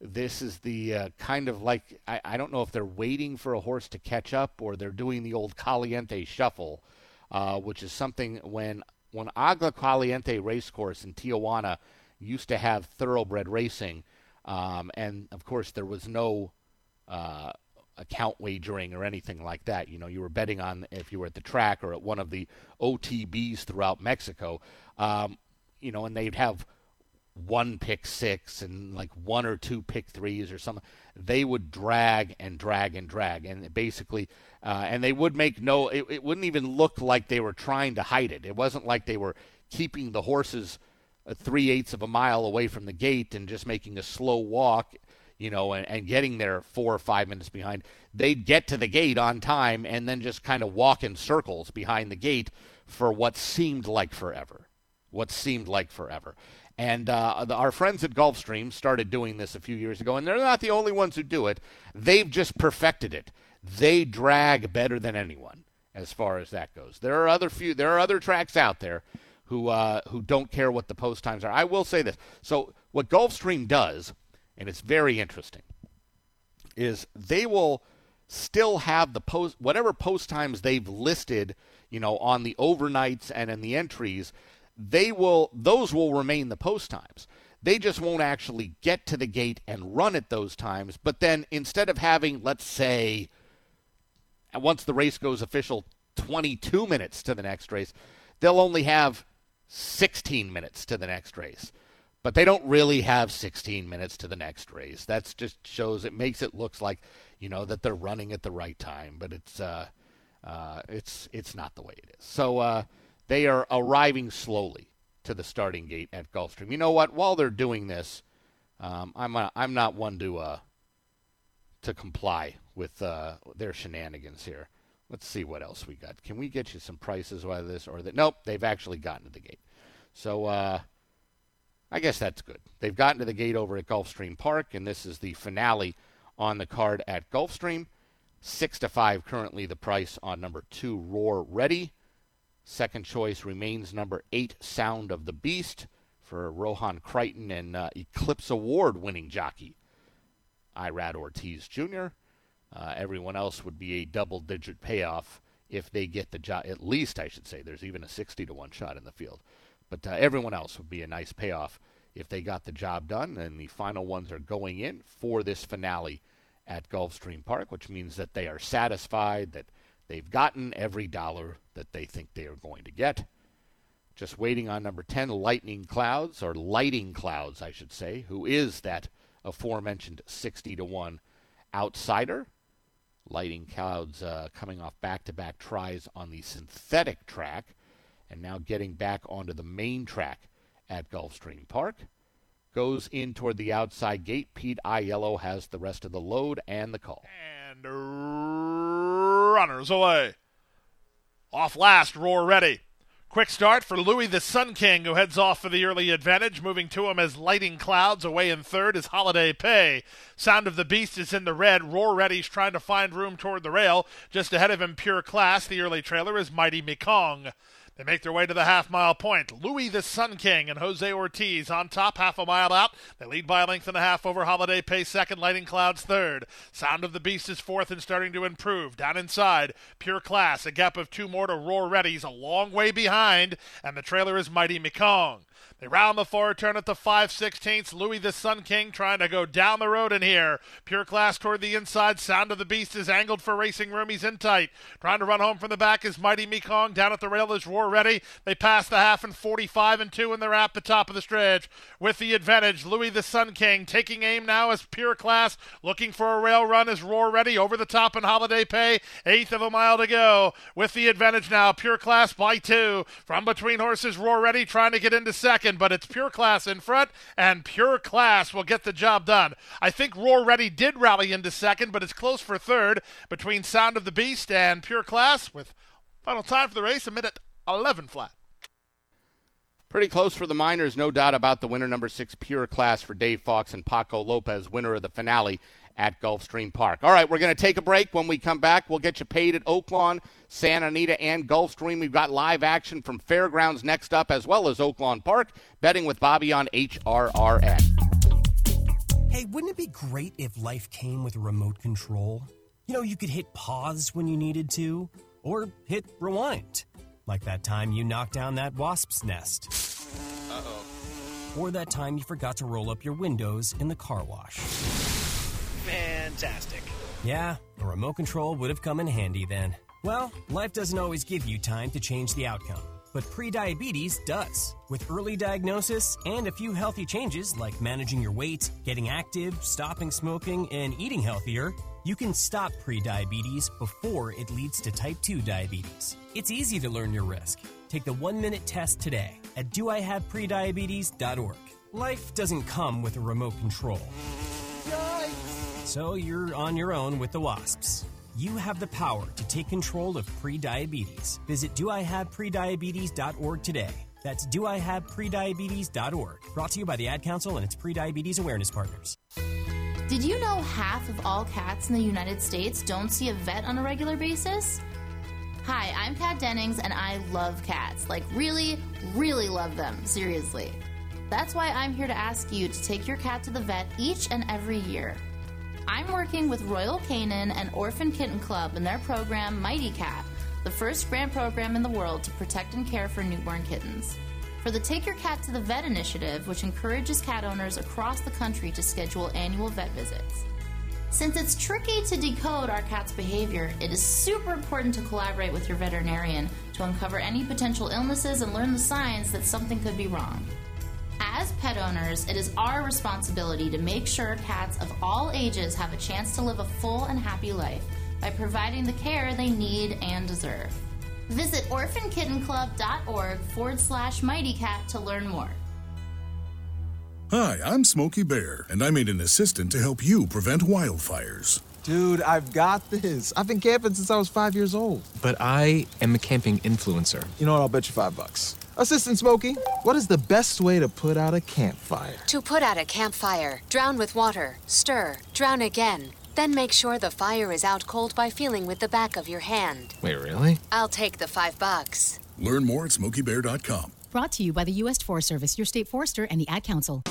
this is the uh, kind of like I, I, don't know if they're waiting for a horse to catch up or they're doing the old Caliente shuffle, uh, which is something when when Agua Caliente Racecourse in Tijuana used to have thoroughbred racing, um, and of course there was no uh, account wagering or anything like that. You know, you were betting on if you were at the track or at one of the OTBs throughout Mexico. Um, you know, and they'd have one pick six and like one or two pick threes or something, they would drag and drag and drag. And basically, uh, and they would make no, it, it, wouldn't even look like they were trying to hide it. It wasn't like they were keeping the horses uh, three eighths of a mile away from the gate and just making a slow walk, you know, and, and getting there four or five minutes behind. They'd get to the gate on time and then just kind of walk in circles behind the gate for what seemed like forever. What seemed like forever. And uh, the, our friends at Gulfstream started doing this a few years ago, and they're not the only ones who do it. They've just perfected it. They drag better than anyone as far as that goes. There are other few. There are other tracks out there who uh, who don't care what the post times are. I will say this. So what Gulfstream does, and it's very interesting, is they will still have the post whatever post times they've listed, you know, on the overnights and in the entries they will those will remain the post times. They just won't actually get to the gate and run at those times. But then instead of having, let's say, once the race goes official, 22 minutes to the next race, they'll only have 16 minutes to the next race. But they don't really have 16 minutes to the next race. That just shows it makes it looks like you know that they're running at the right time, but it's uh, uh, it's it's not the way it is. So. Uh, they are arriving slowly to the starting gate at Gulfstream. You know what? While they're doing this, um, I'm a, I'm not one to uh, to comply with uh, their shenanigans here. Let's see what else we got. Can we get you some prices while this or that? Nope, they've actually gotten to the gate. So uh, I guess that's good. They've gotten to the gate over at Gulfstream Park, and this is the finale on the card at Gulfstream. Six to five currently the price on number two, Roar Ready. Second choice remains number eight, Sound of the Beast, for Rohan Crichton and uh, Eclipse Award winning jockey, Irad Ortiz Jr. Uh, everyone else would be a double digit payoff if they get the job. At least, I should say, there's even a 60 to 1 shot in the field. But uh, everyone else would be a nice payoff if they got the job done. And the final ones are going in for this finale at Gulfstream Park, which means that they are satisfied that They've gotten every dollar that they think they are going to get. Just waiting on number 10, Lightning Clouds, or Lighting Clouds, I should say, who is that aforementioned 60 to 1 outsider. Lighting Clouds uh, coming off back to back tries on the synthetic track and now getting back onto the main track at Gulfstream Park. Goes in toward the outside gate. Pete Aiello has the rest of the load and the call. And runners away. Off last, roar ready. Quick start for Louis the Sun King, who heads off for the early advantage. Moving to him as Lighting Clouds. Away in third is Holiday Pay. Sound of the Beast is in the red. Roar Ready's trying to find room toward the rail. Just ahead of him, Pure Class. The early trailer is Mighty Mekong. They make their way to the half mile point. Louis the Sun King and Jose Ortiz on top, half a mile out. They lead by a length and a half over Holiday Pace second, Lighting Clouds third. Sound of the Beast is fourth and starting to improve. Down inside, Pure Class, a gap of two more to Roar Ready's a long way behind, and the trailer is Mighty Mekong. They round the forward turn at the 5 16ths. Louis the Sun King trying to go down the road in here. Pure class toward the inside. Sound of the Beast is angled for racing room. He's in tight. Trying to run home from the back is Mighty Mekong. Down at the rail is Roar Ready. They pass the half and 45 and 2, and they're at the top of the stretch with the advantage. Louis the Sun King taking aim now as Pure Class looking for a rail run is Roar Ready over the top in Holiday Pay. Eighth of a mile to go with the advantage now. Pure Class by two from between horses. Roar Ready trying to get into second second, but it's Pure Class in front, and Pure Class will get the job done. I think Roar Ready did rally into second, but it's close for third between Sound of the Beast and Pure Class with final time for the race, a minute 11 flat. Pretty close for the Miners, no doubt about the winner, number six, Pure Class for Dave Fox and Paco Lopez, winner of the finale at Gulfstream Park. All right, we're going to take a break. When we come back, we'll get you paid at Oaklawn, Santa Anita, and Gulfstream. We've got live action from Fairgrounds next up, as well as Oaklawn Park. Betting with Bobby on HRRN. Hey, wouldn't it be great if life came with a remote control? You know, you could hit pause when you needed to, or hit rewind, like that time you knocked down that wasp's nest. Uh-oh. Or that time you forgot to roll up your windows in the car wash. Fantastic. Yeah, a remote control would have come in handy then. Well, life doesn't always give you time to change the outcome, but prediabetes does. With early diagnosis and a few healthy changes like managing your weight, getting active, stopping smoking, and eating healthier, you can stop prediabetes before it leads to type 2 diabetes. It's easy to learn your risk. Take the one minute test today at doihaveprediabetes.org. Life doesn't come with a remote control. So you're on your own with the wasps. You have the power to take control of prediabetes. Visit doihaveprediabetes.org today. That's doihaveprediabetes.org. Brought to you by the Ad Council and its prediabetes awareness partners. Did you know half of all cats in the United States don't see a vet on a regular basis? Hi, I'm Kat Dennings and I love cats. Like, really, really love them. Seriously. That's why I'm here to ask you to take your cat to the vet each and every year. I'm working with Royal Canin and Orphan Kitten Club in their program Mighty Cat, the first grant program in the world to protect and care for newborn kittens. For the Take Your Cat to the Vet initiative, which encourages cat owners across the country to schedule annual vet visits. Since it's tricky to decode our cat's behavior, it is super important to collaborate with your veterinarian to uncover any potential illnesses and learn the signs that something could be wrong. As pet owners, it is our responsibility to make sure cats of all ages have a chance to live a full and happy life by providing the care they need and deserve. Visit orphankittenclub.org forward slash mighty cat to learn more. Hi, I'm Smokey Bear, and I made an assistant to help you prevent wildfires. Dude, I've got this. I've been camping since I was five years old. But I am a camping influencer. You know what? I'll bet you five bucks. Assistant Smokey, what is the best way to put out a campfire? To put out a campfire, drown with water, stir, drown again. Then make sure the fire is out cold by feeling with the back of your hand. Wait, really? I'll take the five bucks. Learn more at smokeybear.com. Brought to you by the U.S. Forest Service, your state forester, and the Ad Council.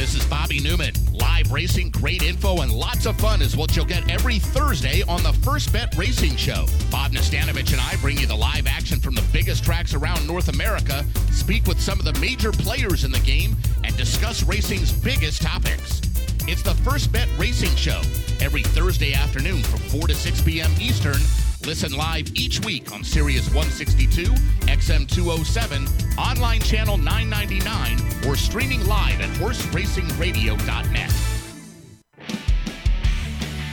This is Bobby Newman. Live racing, great info, and lots of fun is what you'll get every Thursday on the First Bet Racing Show. Bob Nastanovich and I bring you the live action from the biggest tracks around North America, speak with some of the major players in the game, and discuss racing's biggest topics. It's the First Bet Racing Show every Thursday afternoon from 4 to 6 p.m. Eastern. Listen live each week on Sirius 162, XM 207, online channel 999, or streaming live at horseracingradio.net.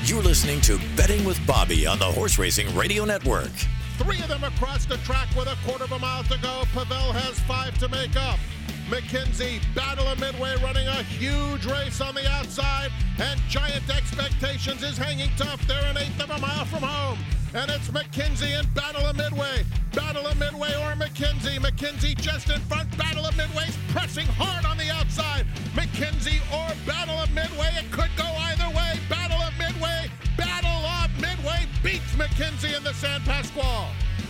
You're listening to Betting with Bobby on the Horse Racing Radio Network. Three of them across the track with a quarter of a mile to go. Pavel has five to make up. McKenzie, Battle of Midway running a huge race on the outside, and Giant Expectations is hanging tough. They're an eighth of a mile from home. And it's McKenzie in Battle of Midway. Battle of Midway or McKenzie. McKenzie just in front. Battle of Midway's pressing hard on the outside. McKenzie or Battle of Midway. It could go either way. Battle of Midway. Battle of Midway beats McKenzie in the San Pasqual.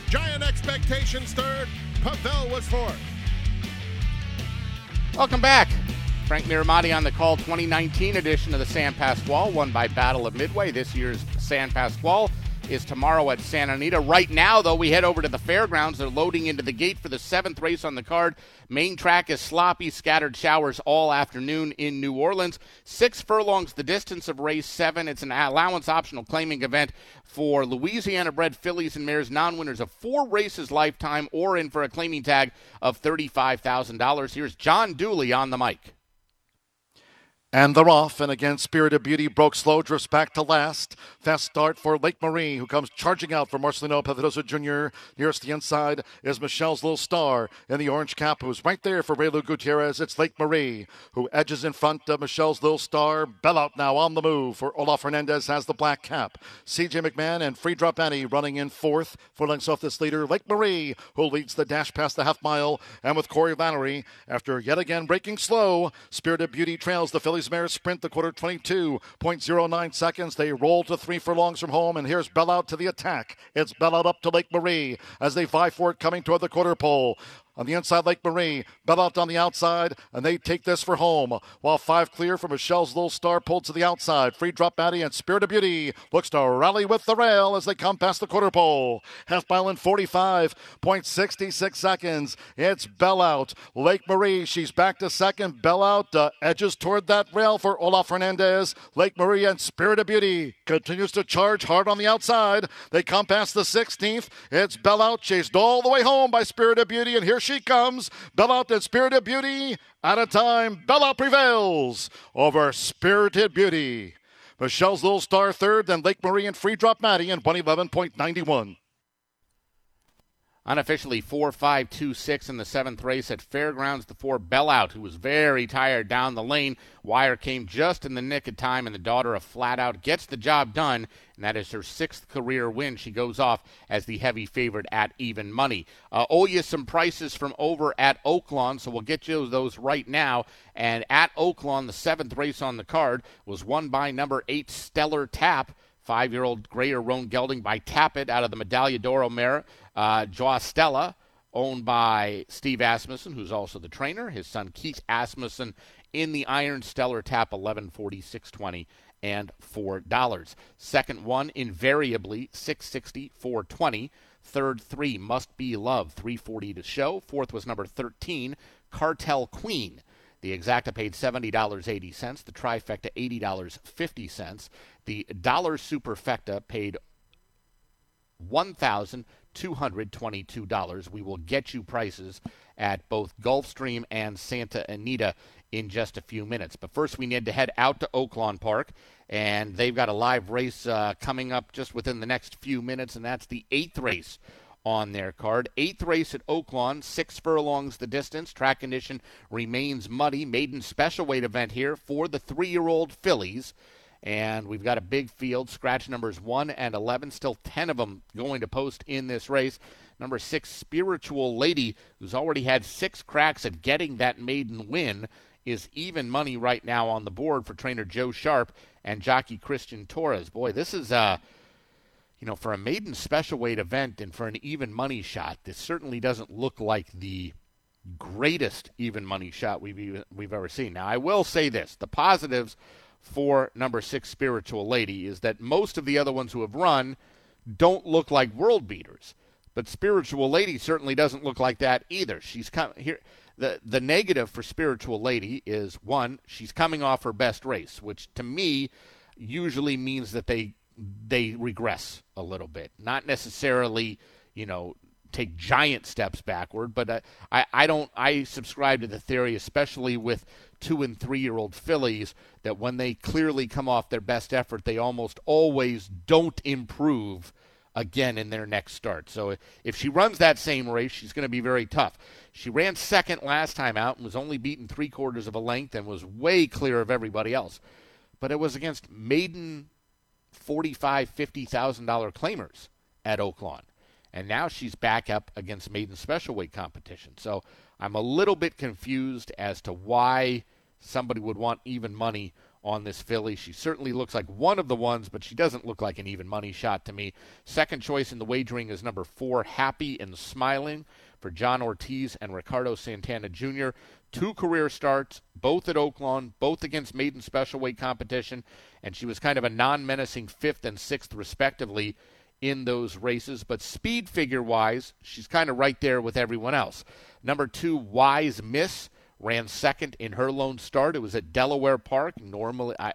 Giant expectations third. Pavel was fourth. Welcome back. Frank Mirahmadi on the call 2019 edition of the San Pasqual, won by Battle of Midway. This year's San Pasqual is tomorrow at Santa Anita. Right now, though, we head over to the fairgrounds. They're loading into the gate for the seventh race on the card. Main track is sloppy, scattered showers all afternoon in New Orleans. Six furlongs the distance of race seven. It's an allowance optional claiming event for Louisiana bred fillies and mares, non winners of four races lifetime, or in for a claiming tag of $35,000. Here's John Dooley on the mic. And they're off, and again, Spirited Beauty broke slow, drifts back to last. Fast start for Lake Marie, who comes charging out for Marcelino Pedroza Jr. Nearest the inside is Michelle's Little Star in the orange cap, who's right there for Reylu Gutierrez. It's Lake Marie, who edges in front of Michelle's Little Star. Bell out now on the move for Olaf Hernandez has the black cap. CJ McMahon and Free Drop Annie running in fourth. Four lengths off this leader, Lake Marie, who leads the dash past the half mile. And with Corey Lanerie, after yet again breaking slow, Spirited Beauty trails the Mares sprint the quarter 22.09 seconds. They roll to three furlongs from home, and here's Bell out to the attack. It's Bell out up to Lake Marie as they vie for it coming toward the quarter pole on the inside Lake Marie. Bellout on the outside, and they take this for home. While five clear from Michelle's Little Star pulled to the outside. Free drop Batty and Spirit of Beauty looks to rally with the rail as they come past the quarter pole. Half mile in 45.66 seconds. It's Bellout. Lake Marie, she's back to second. Bellout uh, edges toward that rail for Olaf Hernandez. Lake Marie and Spirit of Beauty continues to charge hard on the outside. They come past the 16th. It's Bellout chased all the way home by Spirit of Beauty, and here she comes. Bellout and Spirited Beauty at a time. Bellout prevails over Spirited Beauty. Michelle's Little Star third, then Lake Marie and Free Drop Maddie in 111.91. Unofficially 4 5 2 6 in the seventh race at Fairgrounds. The four Bellout, who was very tired down the lane. Wire came just in the nick of time, and the daughter of Flat Out gets the job done, and that is her sixth career win. She goes off as the heavy favorite at even money. Uh, owe you some prices from over at Oaklawn, so we'll get you those right now. And at Oaklawn, the seventh race on the card was won by number eight Stellar Tap. Five year old Grayer Roan gelding by Tapit out of the Medaglia d'Oro mare. Uh, Joa Stella, owned by Steve Asmussen, who's also the trainer. His son Keith Asmussen in the Iron Stellar Tap 1140, 620 and $4. Second one, invariably 660, 420. Third three, Must Be Love, 340 to show. Fourth was number 13, Cartel Queen. The exacta paid $70.80. The trifecta $80.50. The dollar superfecta paid $1,222. We will get you prices at both Gulfstream and Santa Anita in just a few minutes. But first, we need to head out to Oaklawn Park, and they've got a live race uh, coming up just within the next few minutes, and that's the eighth race on their card. Eighth race at Oaklawn, six furlongs the distance. Track condition remains muddy. Maiden special weight event here for the three year old fillies. And we've got a big field. Scratch numbers 1 and 11. Still 10 of them going to post in this race. Number 6, Spiritual Lady, who's already had six cracks at getting that maiden win, is even money right now on the board for trainer Joe Sharp and jockey Cristian Torres. Boy, this is, uh, you know, for a maiden special weight event and for an even money shot, this certainly doesn't look like the greatest even money shot we've, we've ever seen. Now, I will say this the positives for number six spiritual lady is that most of the other ones who have run don't look like world beaters but spiritual lady certainly doesn't look like that either she's come here the the negative for spiritual lady is one she's coming off her best race which to me usually means that they they regress a little bit not necessarily you know take giant steps backward but uh, I, I don't i subscribe to the theory especially with two and three year old fillies that when they clearly come off their best effort, they almost always don't improve again in their next start. So if she runs that same race, she's going to be very tough. She ran second last time out and was only beaten three quarters of a length and was way clear of everybody else. But it was against maiden forty-five, fifty thousand dollar claimers, at Oaklawn. And now she's back up against maiden special weight competition. So I'm a little bit confused as to why somebody would want even money on this filly. She certainly looks like one of the ones, but she doesn't look like an even money shot to me. Second choice in the wagering is number four, Happy and Smiling for John Ortiz and Ricardo Santana Jr. Two career starts, both at Oaklawn, both against maiden special weight competition, and she was kind of a non menacing fifth and sixth, respectively, in those races. But speed figure wise, she's kind of right there with everyone else. Number two, Wise Miss ran second in her lone start. It was at Delaware Park. Normally, I,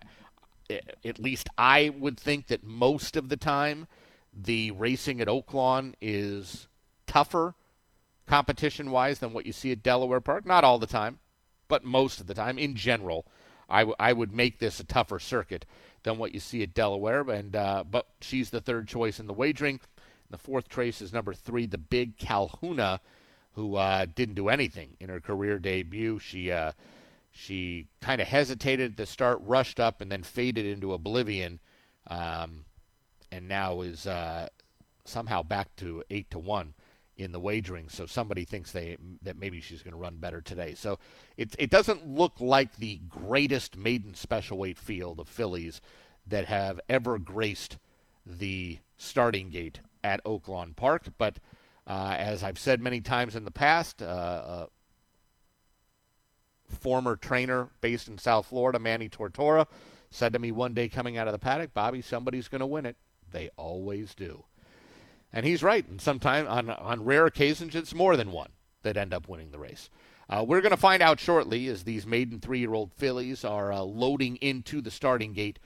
at least I would think that most of the time the racing at Oaklawn is tougher competition wise than what you see at Delaware Park. Not all the time, but most of the time. In general, I, w- I would make this a tougher circuit than what you see at Delaware. And uh, but she's the third choice in the wagering. The fourth trace is number three, the Big Calhouna, who uh, didn't do anything in her career debut. She uh, she kind of hesitated at the start, rushed up, and then faded into oblivion, um, and now is uh, somehow back to eight to one in the wagering. So somebody thinks they that maybe she's going to run better today. So it it doesn't look like the greatest maiden special weight field of fillies that have ever graced the starting gate at Oaklawn Park. But uh, as I've said many times in the past, uh, uh, former trainer based in South Florida, Manny Tortora, said to me one day coming out of the paddock, Bobby, somebody's going to win it. They always do. And he's right. And sometimes, on, on rare occasions, it's more than one that end up winning the race. Uh, we're going to find out shortly as these maiden three year old fillies are uh, loading into the starting gate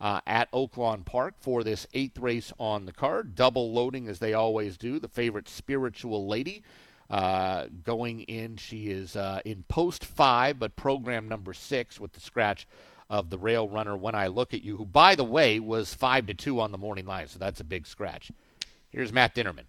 uh, at Oaklawn Park for this eighth race on the card. Double loading as they always do. The favorite spiritual lady uh, going in. She is uh, in post five, but program number six with the scratch of the rail runner. When I look at you, who by the way was five to two on the morning line, so that's a big scratch. Here's Matt Dinerman.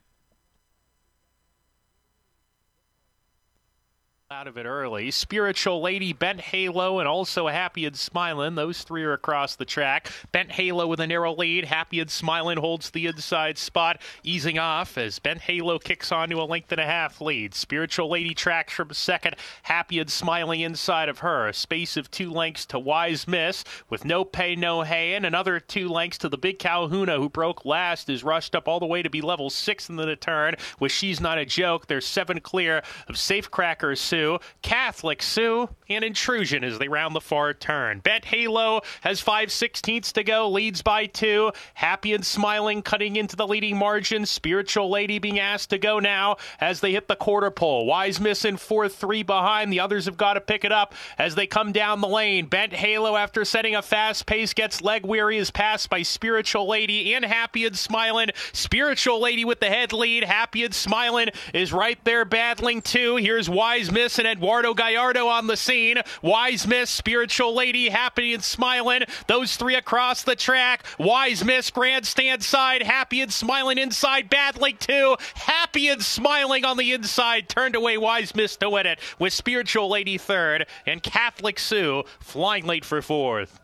Out of it early. Spiritual Lady, Bent Halo, and also Happy and Smiling. Those three are across the track. Bent Halo with a narrow lead. Happy and Smiling holds the inside spot, easing off as Bent Halo kicks on to a length and a half lead. Spiritual Lady tracks from second. Happy and Smiling inside of her. A space of two lengths to Wise Miss with no pay, no hay, and another two lengths to the Big Calhouna, who broke last, is rushed up all the way to be level six in the turn. With She's Not a Joke, there's seven clear of Safe Cracker Sue, Catholic Sue, and Intrusion as they round the far turn. Bet Halo has five sixteenths to go, leads by two. Happy and smiling, cutting into the leading margin. Spiritual Lady being asked to go now as they hit the quarter pole. Wise Miss in 4 3 behind. The others have got to pick it up as they come down the lane. Bent Halo, after setting a fast pace, gets leg weary, is passed by Spiritual Lady and Happy and Smiling. Spiritual Lady with the head lead. Happy and Smiling is right there battling too. Here's Wise Miss and Eduardo Gallardo on the scene. Wise Miss, Spiritual Lady, Happy and Smiling. Those three across the track. Wise Miss, Grandstand side. Happy and Smiling inside. Battling too. Happy and Smiling on the inside. Turned away Wise Miss to win it with Spiritual Lady third and Catholic Sue flying late for fourth.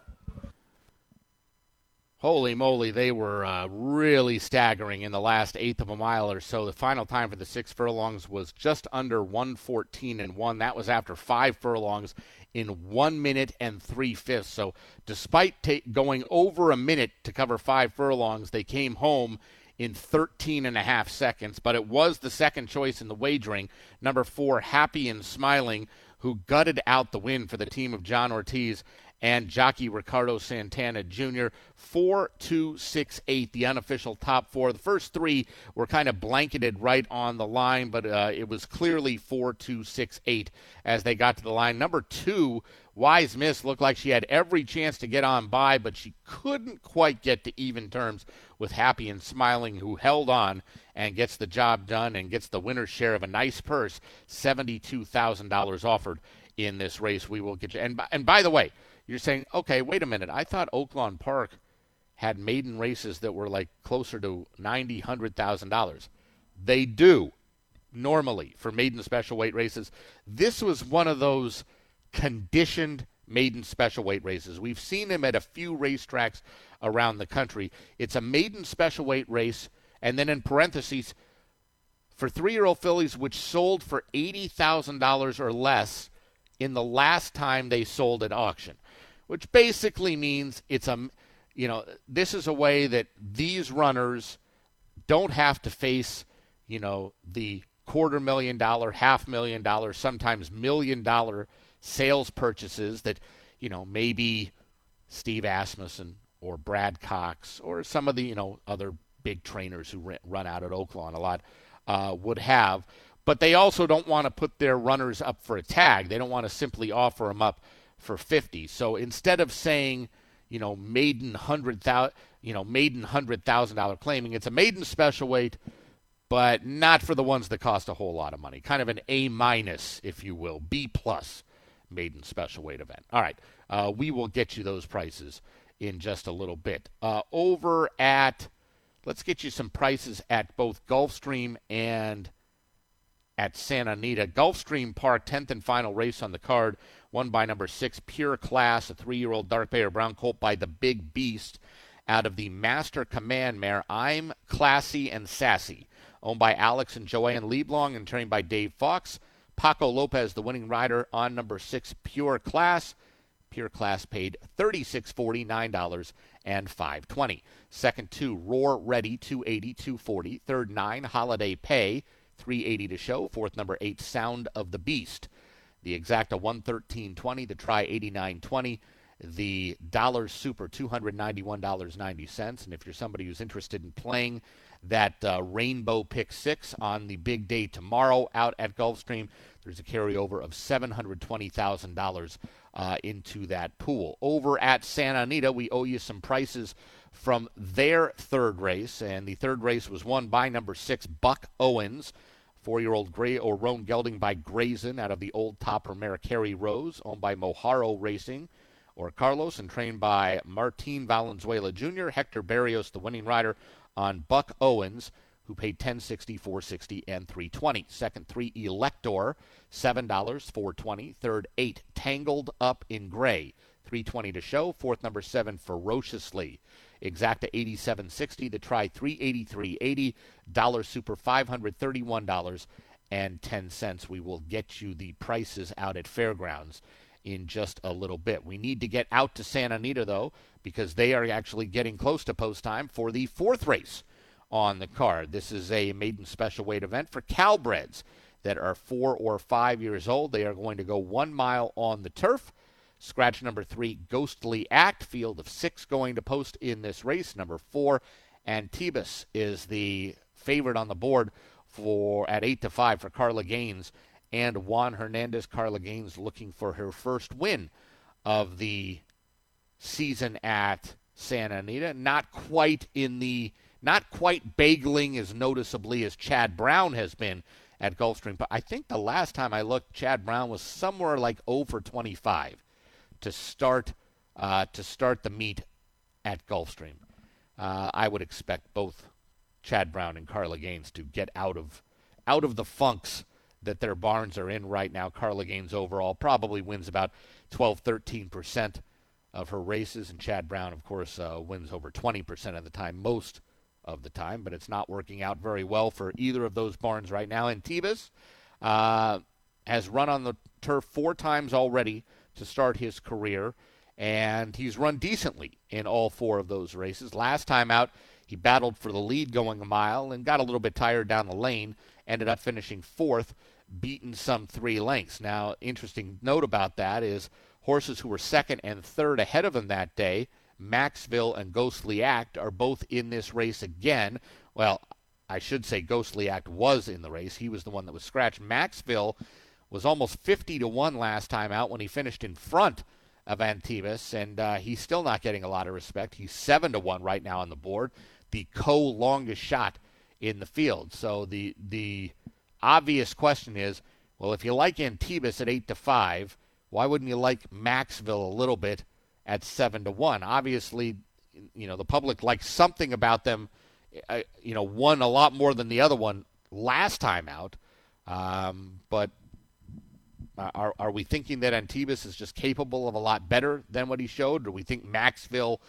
Holy moly, they were uh, really staggering in the last eighth of a mile or so. The final time for the six furlongs was just under 114 and one. That was after five furlongs in one minute and three fifths. So, despite ta- going over a minute to cover five furlongs, they came home in 13 and a half seconds. But it was the second choice in the wagering, number four, Happy and Smiling, who gutted out the win for the team of John Ortiz and jockey Ricardo Santana Jr. 4 2 6 8, the unofficial top four. The first three were kind of blanketed right on the line, but uh, it was clearly 4 2 6 8 as they got to the line. Number two, Wise Miss looked like she had every chance to get on by, but she couldn't quite get to even terms with Happy and Smiling, who held on and gets the job done and gets the winner's share of a nice purse $72,000 offered in this race. We will get you. And, and by the way, you're saying, okay, wait a minute. I thought Oaklawn Park had maiden races that were like closer to ninety, hundred thousand dollars. They do normally for maiden special weight races. This was one of those conditioned maiden special weight races. We've seen them at a few racetracks around the country. It's a maiden special weight race And then in parentheses, for three year old fillies which sold for $80,000 or less in the last time they sold at auction, which basically means it's a, you know, this is a way that these runners don't have to face, you know, the quarter million dollar, half million dollar, sometimes million dollar sales purchases that, you know, maybe Steve Asmussen or Brad Cox or some of the, you know, other big trainers who run out at Oaklawn a lot uh, would have. But they also don't want to put their runners up for a tag. They don't want to simply offer them up for 50. So instead of saying, you know, maiden hundred thousand, you know, maiden hundred thousand dollar claiming, it's a maiden special weight, but not for the ones that cost a whole lot of money. Kind of an A minus, if you will, B plus maiden special weight event. All right, uh, we will get you those prices in just a little bit. Uh, over at, let's get you some prices at both Gulfstream and at Santa Anita. Gulfstream Park, 10th and final race on the card, won by number six, Pure Class, a three year old dark bay or brown colt by the Big Beast out of the Master Command mare, I'm Classy and Sassy, owned by Alex and Joanne Lieblong and trained by Dave Fox. Paco Lopez, the winning rider on number six, Pure Class. Pure Class paid $36.40, $9 and $5.20. Second two, Roar Ready, 280, 240. Third nine, Holiday Pay, 380 to show. Fourth number eight, Sound of the Beast. The exacta 113.20, the try 89.20, the dollar super $291.90. And if you're somebody who's interested in playing that uh, rainbow pick six on the big day tomorrow out at Gulfstream, there's a carryover of $720,000 uh, into that pool. Over at Santa Anita, we owe you some prices from their third race, and the third race was won by number six, Buck Owens. Four-year-old Gray or Roan Gelding by Grayson out of the old topper mare Rose, owned by Moharo Racing or Carlos, and trained by Martin Valenzuela Jr. Hector Berrios, the winning rider on Buck Owens who paid 1060 460 and 320 second three elector $7 420 third eight tangled up in gray 320 to show. Fourth number seven ferociously exacta 8760 the try 383.80 dollar super $531 and 10 cents we will get you the prices out at fairgrounds in just a little bit we need to get out to santa anita though because they are actually getting close to post time for the fourth race on the card. This is a maiden special weight event for Cal-breds that are four or five years old. They are going to go one mile on the turf. Scratch number three, Ghostly Act, field of six going to post in this race. Number four, Antibes is the favorite on the board for at eight to five for Carla Gaines and Juan Hernandez. Carla Gaines looking for her first win of the season at Santa Anita. Not quite in the not quite bagling as noticeably as Chad Brown has been at Gulfstream, but I think the last time I looked, Chad Brown was somewhere like oh over 25 to start uh, to start the meet at Gulfstream. Uh, I would expect both Chad Brown and Carla Gaines to get out of out of the funks that their barns are in right now. Carla Gaines overall probably wins about 12, 13 percent of her races, and Chad Brown, of course, uh, wins over 20 percent of the time. Most of the time, but it's not working out very well for either of those barns right now. Antibes uh, has run on the turf four times already to start his career, and he's run decently in all four of those races. Last time out, he battled for the lead going a mile and got a little bit tired down the lane, ended up finishing fourth, beaten some three lengths. Now, interesting note about that is horses who were second and third ahead of him that day Maxville and Ghostly Act are both in this race again. Well, I should say Ghostly Act was in the race. He was the one that was scratched. Maxville was almost 50 to 1 last time out when he finished in front of Antibes, and uh, he's still not getting a lot of respect. He's 7 to 1 right now on the board, the co longest shot in the field. So the the obvious question is, well, if you like Antibes at 8 to 5, why wouldn't you like Maxville a little bit at seven to one. Obviously, you know the public likes something about them. Uh, you know, one a lot more than the other one last time out. Um, but are are we thinking that Antibes is just capable of a lot better than what he showed? Do we think Maxville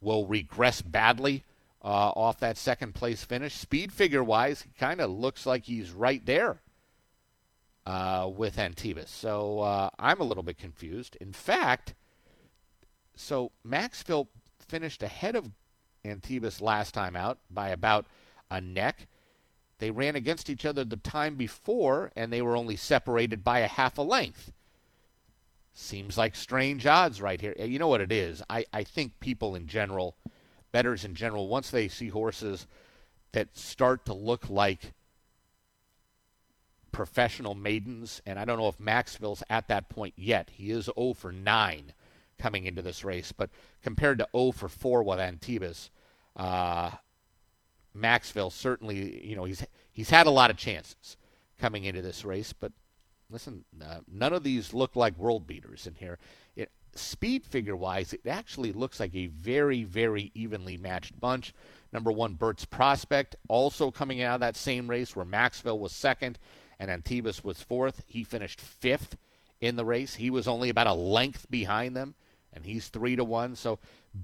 will regress badly uh, off that second place finish. Speed figure wise, he kind of looks like he's right there uh, with Antibes. So uh, I'm a little bit confused. In fact, so Maxville finished ahead of Antibes last time out by about a neck. They ran against each other the time before, and they were only separated by a half a length. Seems like strange odds right here. You know what it is? I, I think people in general, bettors in general, once they see horses that start to look like professional maidens, and I don't know if Maxville's at that point yet. He is 0 for 9 coming into this race, but compared to 0 for 4 with Antibes, uh, Maxville certainly, you know, he's he's had a lot of chances coming into this race, but listen, uh, none of these look like world beaters in here. It, speed figure wise, it actually looks like a very, very evenly matched bunch. Number one, Burt's Prospect, also coming out of that same race where Maxville was second and Antibes was fourth. He finished fifth in the race. He was only about a length behind them, and he's three to one. So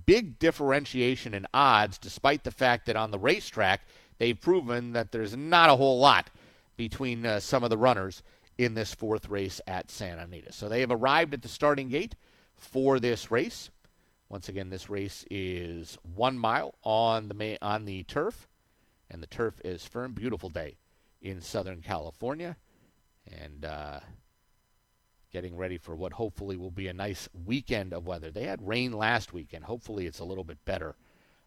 big differentiation in odds, despite the fact that on the racetrack they've proven that there's not a whole lot between uh, some of the runners in this fourth race at Santa Anita. So they have arrived at the starting gate for this race. Once again, this race is one mile on the on the turf, and the turf is firm. Beautiful day in Southern California, and uh, getting ready for what hopefully will be a nice weekend of weather. They had rain last weekend. Hopefully, it's a little bit better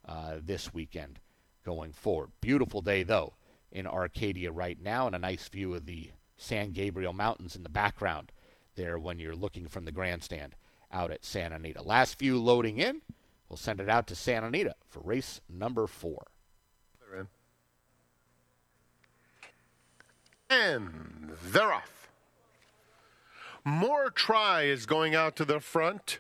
uh, this weekend going forward. Beautiful day, though, in Arcadia right now, and a nice view of the San Gabriel Mountains in the background there when you're looking from the grandstand out at Santa Anita. Last few loading in. We'll send it out to Santa Anita for race number four. And they're off. More try is going out to the front.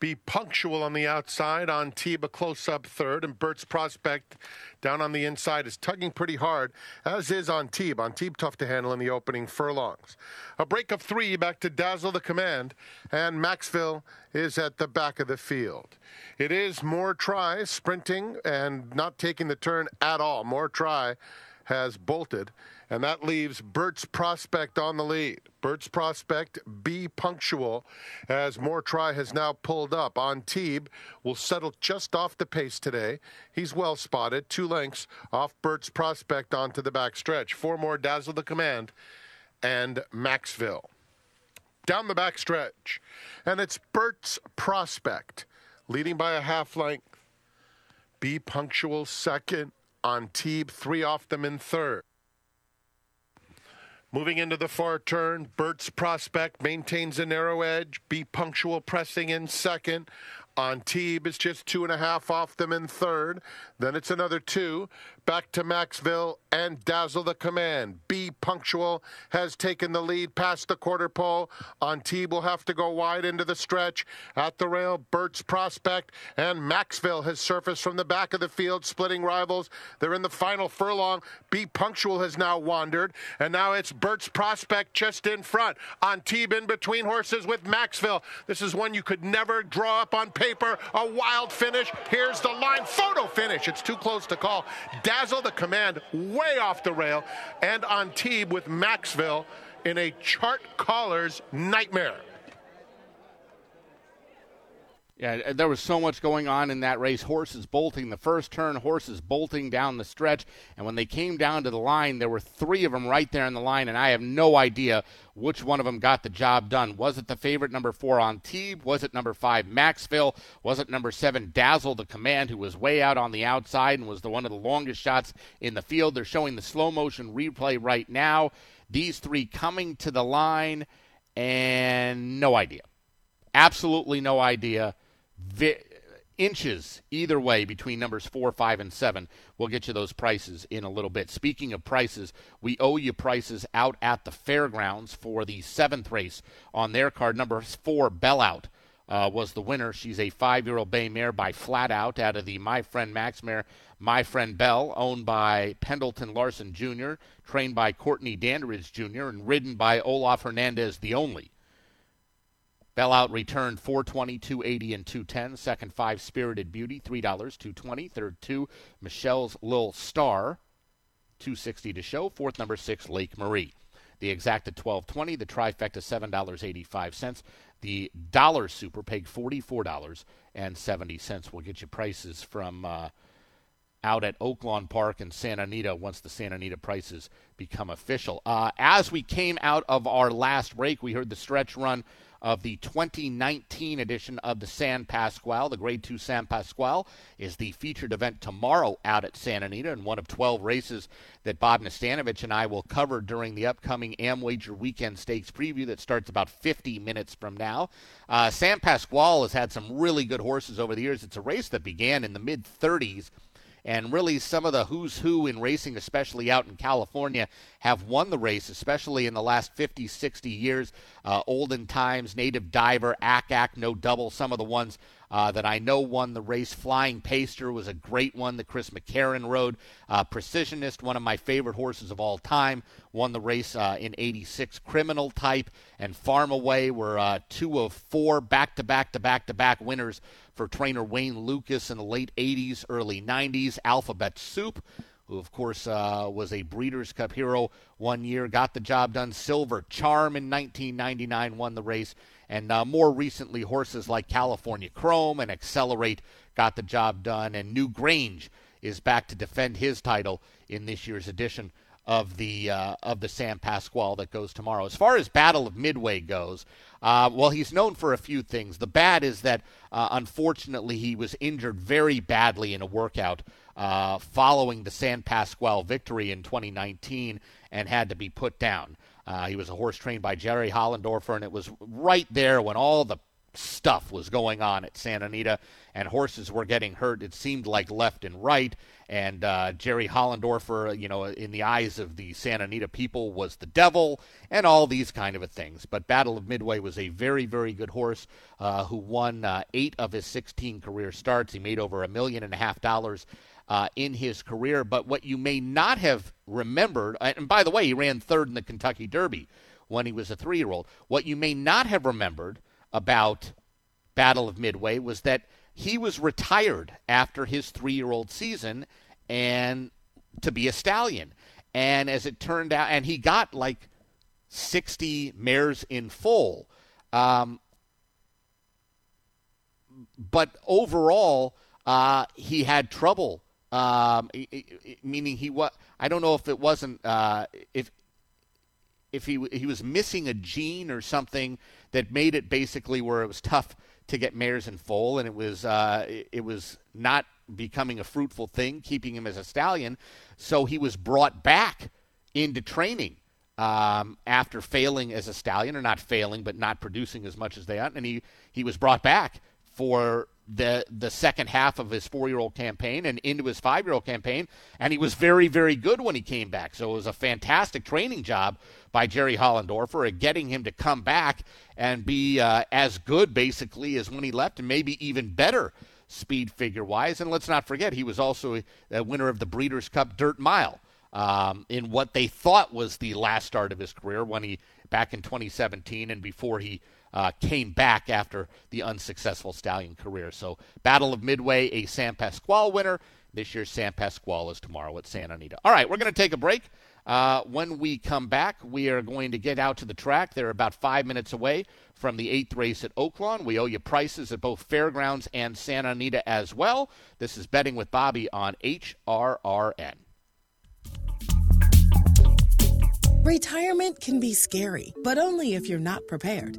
Be punctual on the outside. Antibes a close up third, and Burt's Prospect down on the inside is tugging pretty hard, as is Antibes. Antibes tough to handle in the opening furlongs. A break of three back to Dazzle the Command, and Maxville is at the back of the field. It is more try sprinting and not taking the turn at all. More try has bolted and that leaves Burt's Prospect on the lead. Burt's Prospect, be punctual, as More Try has now pulled up. Antibes will settle just off the pace today. He's well spotted, two lengths off Burt's Prospect onto the back stretch. Four more Dazzle the Command and Maxville. Down the back stretch, and it's Burt's Prospect leading by a half length. Be punctual second. Antibes three off them in third. Moving into the far turn, Burt's prospect maintains a narrow edge. Be punctual pressing in second. On Antibes is just two and a half off them in third. Then it's another two. Back to Maxville and Dazzle the Command. Be Punctual has taken the lead past the quarter pole. On Antibes will have to go wide into the stretch. At the rail, Burt's Prospect and Maxville has surfaced from the back of the field, splitting rivals. They're in the final furlong. Be Punctual has now wandered. And now it's Burt's Prospect just in front. On Antibes in between horses with Maxville. This is one you could never draw up on paper. A wild finish. Here's the line. Photo finish. It's too close to call. The command way off the rail, and on Antibes with Maxville in a chart caller's nightmare. Yeah, there was so much going on in that race. Horses bolting the first turn, horses bolting down the stretch. And when they came down to the line, there were three of them right there in the line, and I have no idea which one of them got the job done. Was it the favorite number four Antibes? Was it number five Maxville? Was it number seven Dazzle the Command, who was way out on the outside and was the one of the longest shots in the field? They're showing the slow motion replay right now. These three coming to the line, and no idea. Absolutely no idea vi- inches either way between numbers four, five, and seven. We'll get you those prices in a little bit. Speaking of prices, we owe you prices out at the fairgrounds for the seventh race on their card. Number four, Bellout. Uh, was the winner. She's a five-year-old bay mare by Flat Out out of the My Friend Max mare, My Friend Bell, owned by Pendleton Larson Jr., trained by Courtney Dandridge Jr., and ridden by Olaf Hernandez the only. Bell Out returned 420, 280, and 210. Second five, Spirited Beauty, $3, 220. Third two, Michelle's Lil Star, 260 to show. Fourth number six, Lake Marie. The exact at 1220, the trifecta $7.85. The dollar super paid $44.70. We'll get you prices from uh, out at Oaklawn Park and Santa Anita once the Santa Anita prices become official. Uh, as we came out of our last break, we heard the stretch run of the 2019 edition of the San Pasqual. The Grade 2 San Pasqual is the featured event tomorrow out at Santa Anita and one of 12 races that Bob Nastanovich and I will cover during the upcoming AmWager Weekend Stakes preview that starts about 50 minutes from now. Uh, San Pasqual has had some really good horses over the years. It's a race that began in the mid 30s and really some of the who's who in racing, especially out in California, have won the race, especially in the last 50, 60 years. Uh, olden times, Native Diver, Ack, Nodouble, some of the ones uh, that I know won the race. Flying Paster was a great one that Chris McCarron rode. Uh, Precisionist, one of my favorite horses of all time, won the race uh, in 86. Criminal Type and Farma Way were uh, two of four back to back to back to back winners for trainer Wayne Lukas in the late 80s, early 90s. Alphabet Soup who, of course, uh, was a Breeders' Cup hero one year, got the job done. Silver Charm in 1999 won the race. And uh, more recently, horses like California Chrome and Accelerate got the job done. And Newgrange is back to defend his title in this year's edition of the uh, of the San Pasqual that goes tomorrow. As far as Battle of Midway goes, uh, well, he's known for a few things. The bad is that uh, unfortunately he was injured very badly in a workout uh, following the San Pasqual victory in 2019 and had to be put down. Uh, he was a horse trained by Jerry Hollendorfer, and it was right there when all the stuff was going on at Santa Anita, and horses were getting hurt. It seemed like left and right. And uh, Jerry Hollendorfer, you know, in the eyes of the Santa Anita people, was the devil, and all these kind of things. But Battle of Midway was a very, very good horse uh, who won uh, eight of his 16 career starts. He made over a million and a half dollars uh, in his career. But what you may not have remembered, and by the way, he ran third in the Kentucky Derby when he was a three year old. What you may not have remembered about Battle of Midway was that he was retired after his three year old season and to be a stallion. And as it turned out, and he got like 60 mares in full. Um, but overall, uh, he had trouble um, meaning he was. I don't know if it wasn't uh, if if he he was missing a gene or something that made it basically where it was tough to get mares in foal, and it was uh, it was not becoming a fruitful thing, keeping him as a stallion. So he was brought back into training um, after failing as a stallion, or not failing, but not producing as much as they ought, and he he was brought back for the the second half of his four year old campaign and into his five year old campaign, and he was very very good when he came back. So it was a fantastic training job by Jerry Hollendorfer at getting him to come back and be uh, as good basically as when he left, and maybe even better speed figure wise. And let's not forget he was also a winner of the Breeders' Cup Dirt Mile. Um, in what they thought was the last start of his career when he back in 2017 and before he uh, came back after the unsuccessful stallion career. So, Battle of Midway, a San Pasqual winner. This year's San Pasqual is tomorrow at Santa Anita. All right, we're going to take a break. Uh, when we come back, we are going to get out to the track. They're about five minutes away from the eighth race at Oaklawn. We owe you prices at both Fairgrounds and Santa Anita as well. This is Betting with Bobby on HRRN. Retirement can be scary, but only if you're not prepared.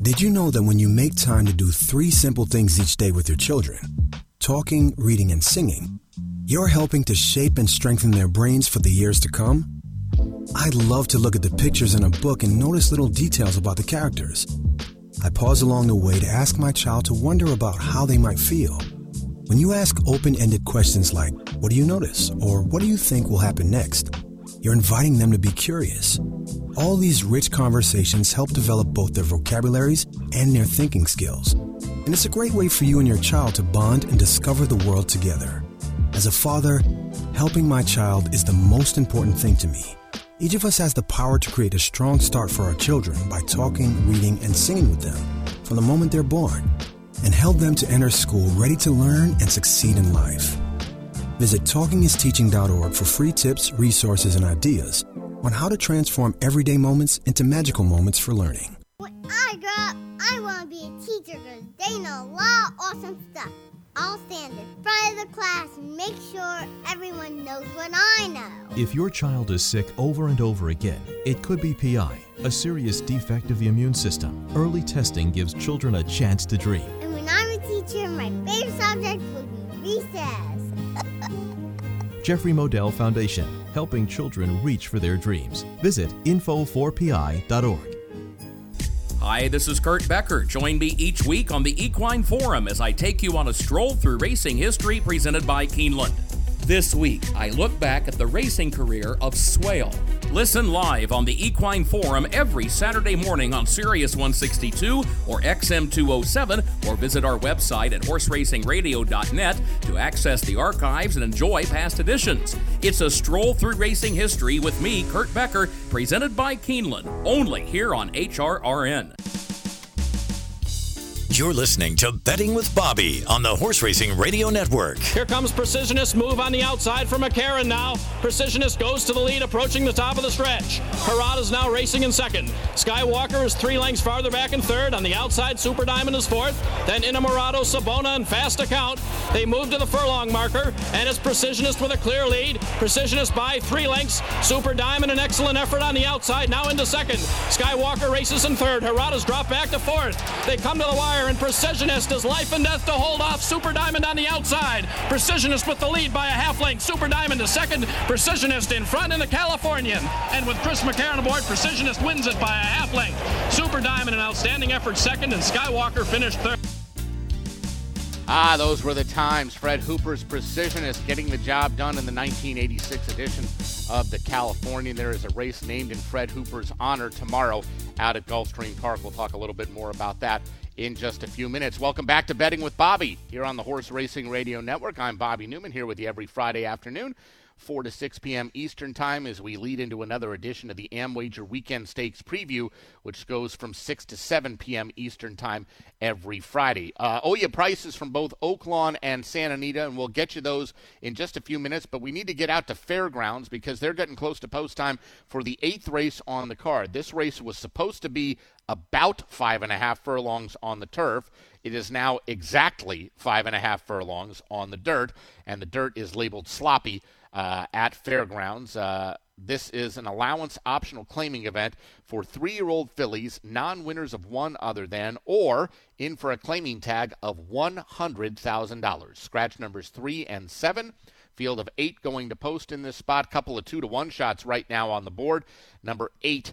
Did you know that when you make time to do three simple things each day with your children talking, reading, and singing you're helping to shape and strengthen their brains for the years to come? I'd love to look at the pictures in a book and notice little details about the characters. I pause along the way to ask my child to wonder about how they might feel. When you ask open ended questions like, What do you notice? or What do you think will happen next? You're inviting them to be curious. All these rich conversations help develop both their vocabularies and their thinking skills. And it's a great way for you and your child to bond and discover the world together. As a father, helping my child is the most important thing to me. Each of us has the power to create a strong start for our children by talking, reading, and singing with them from the moment they're born and help them to enter school ready to learn and succeed in life. Visit talkingisteaching.org for free tips, resources, and ideas on how to transform everyday moments into magical moments for learning. When I grow up, I want to be a teacher because they know a lot of awesome stuff. I'll stand in front of the class and make sure everyone knows what I know. If your child is sick over and over again, it could be PI, a serious defect of the immune system. Early testing gives children a chance to dream. And when I'm a teacher, my favorite subject will be recess. Jeffrey Modell Foundation, helping children reach for their dreams. Visit info4pi.org. Hi, this is Kurt Becker. Join me each week on the Equine Forum as I take you on a stroll through racing history presented by Keeneland. This week, I look back at the racing career of Swale. Listen live on the Equine Forum every Saturday morning on Sirius 162 or XM 207, or visit our website at horseracingradio.net to access the archives and enjoy past editions. It's a stroll through racing history with me, Kurt Becker, presented by Keeneland, only here on HRRN. You're listening to Betting with Bobby on the Horse Racing Radio Network. Here comes Precisionist move on the outside for McCarron now. Precisionist goes to the lead, approaching the top of the stretch. Harada is now racing in second. Skywalker is three lengths farther back in third. On the outside, Super Diamond is fourth. Then Inamorado, Sabona, and Fast Account. They move to the furlong marker, and it's Precisionist with a clear lead. Precisionist by three lengths. Super Diamond, an excellent effort on the outside, now into second. Skywalker races in third. Harada's dropped back to fourth. They come to the wire and Precisionist is life and death to hold off Super Diamond on the outside. Precisionist with the lead by a half length. Super Diamond to second. Precisionist in front in the Californian. And with Chris McCarron aboard, Precisionist wins it by a half length. Super Diamond an outstanding effort second, and Skywalker finished third. Ah, those were the times. Fred Hooper's Precisionist getting the job done in the 1986 edition of the Californian. There is a race named in Fred Hooper's honor tomorrow out at Gulfstream Park. We'll talk a little bit more about that in just a few minutes. Welcome back to Betting with Bobby here on the Horse Racing Radio Network. I'm Bobby Newman here with you every Friday afternoon 4 to 6 p.m. Eastern Time as we lead into another edition of the AmWager Weekend Stakes Preview, which goes from 6 to 7 p.m. Eastern Time every Friday. Uh, owe you prices from both Oaklawn and Santa Anita, and we'll get you those in just a few minutes, but we need to get out to Fairgrounds because they're getting close to post time for the eighth race on the card. This race was supposed to be about five and a half furlongs on the turf. It is now exactly five and a half furlongs on the dirt, and the dirt is labeled sloppy uh, at Fairgrounds. Uh, this is an allowance optional claiming event for three year old fillies, non winners of one other than, or in for a claiming tag of $100,000. Scratch numbers three and seven. Field of eight going to post in this spot. Couple of two to one shots right now on the board. Number eight,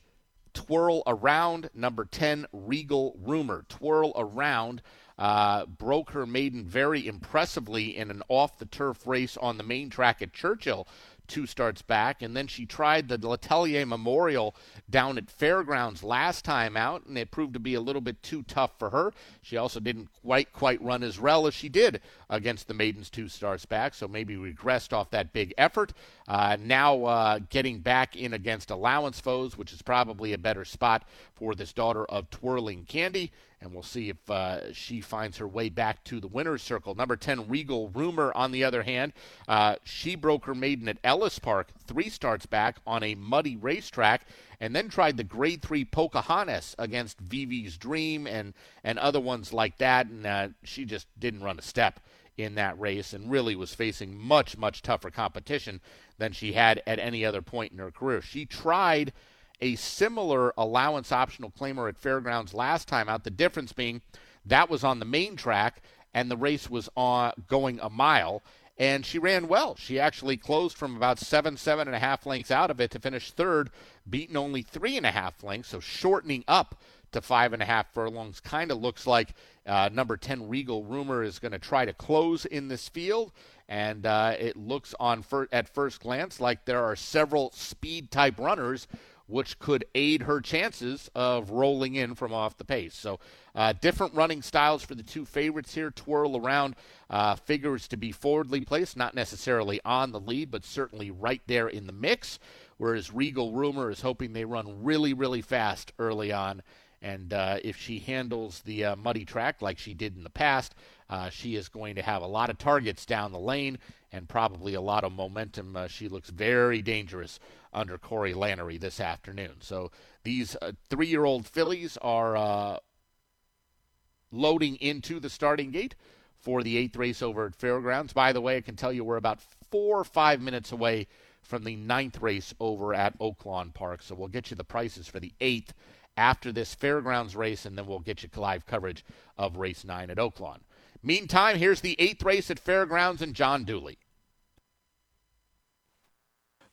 Twirl Around. Number 10, Regal Rumor. Twirl Around uh, broke her maiden very impressively in an off the turf race on the main track at Churchill two starts back, and then she tried the Letellier Memorial down at Fairgrounds last time out, and it proved to be a little bit too tough for her. She also didn't quite quite run as well as she did against the maidens two starts back, so maybe regressed off that big effort. Uh, now uh, getting back in against allowance foes, which is probably a better spot for this daughter of Twirling Candy and we'll see if uh, she finds her way back to the winner's circle. Number 10, Regal Rumor, on the other hand, uh, she broke her maiden at Ellis Park three starts back on a muddy racetrack and then tried the grade three Pocahontas against Vivi's Dream and, and other ones like that, and uh, she just didn't run a step in that race and really was facing much, much tougher competition than she had at any other point in her career. She tried – a similar allowance optional claimer at Fairgrounds last time out. The difference being that was on the main track and the race was on going a mile. And she ran well. She actually closed from about seven, seven and a half lengths out of it to finish third, beaten only three and a half lengths, so shortening up to five and a half furlongs. Kind of looks like uh, number 10 Regal Rumor is going to try to close in this field. And uh, it looks on fir- at first glance like there are several speed type runners which could aid her chances of rolling in from off the pace. So, uh, different running styles for the two favorites here. Twirl around uh, figures to be forwardly placed, not necessarily on the lead, but certainly right there in the mix. Whereas Regal Rumor is hoping they run really, really fast early on. And uh, if she handles the uh, muddy track like she did in the past, uh, she is going to have a lot of targets down the lane and probably a lot of momentum. Uh, she looks very dangerous under Corey Lanerie this afternoon. So these uh, three year old fillies are uh, loading into the starting gate for the eighth race over at Fairgrounds. By the way, I can tell you we're about four or five minutes away from the ninth race over at Oaklawn Park. So we'll get you the prices for the eighth after this Fairgrounds race, and then we'll get you live coverage of race nine at Oaklawn. Meantime, here's the eighth race at Fairgrounds and John Dooley.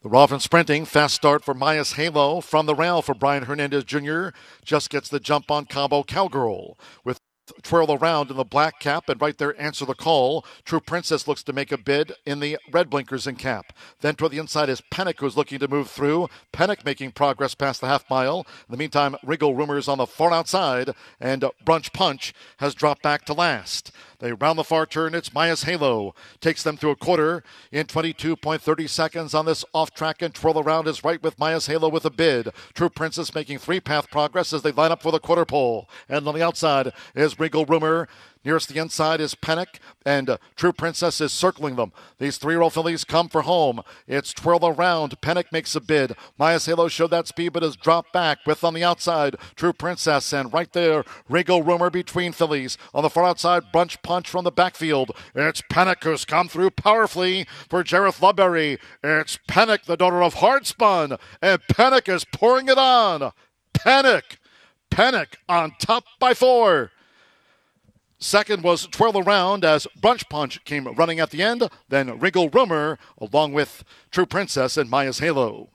The Rolfing sprinting. Fast start for Maya's Halo from the rail for Brian Hernandez Jr. Just gets the jump on Cabo Cowgirl with twirl around in the black cap and right there answer the call. True Princess looks to make a bid in the red blinkers and cap. Then toward the inside is Panic who's looking to move through. Panic making progress past the half mile. In the meantime, Regal Rumors on the far outside and Brunch Punch has dropped back to last. They round the far turn. It's Maya's Halo. Takes them through a quarter in 22.30 seconds on this off track and twirl around is right with Maya's Halo with a bid. True Princess making three path progress as they line up for the quarter pole. And on the outside is Regal Rumor. Nearest the inside is Pennick, and uh, True Princess is circling them. These three-year-old fillies come for home. It's twirl around. Pennick makes a bid. Maya's Halo showed that speed, but has dropped back with on the outside True Princess, and right there, Regal Rumor between fillies. On the far outside, Brunch Punch from the backfield. It's Pennick who's come through powerfully for Jareth Loveberry. It's Pennick, the daughter of Hard Spun, and Pennick is pouring it on. Pennick, Pennick on top by four. Second was Twirl Around as Brunch Punch came running at the end. Then Regal Rumor along with True Princess and Maya's Halo.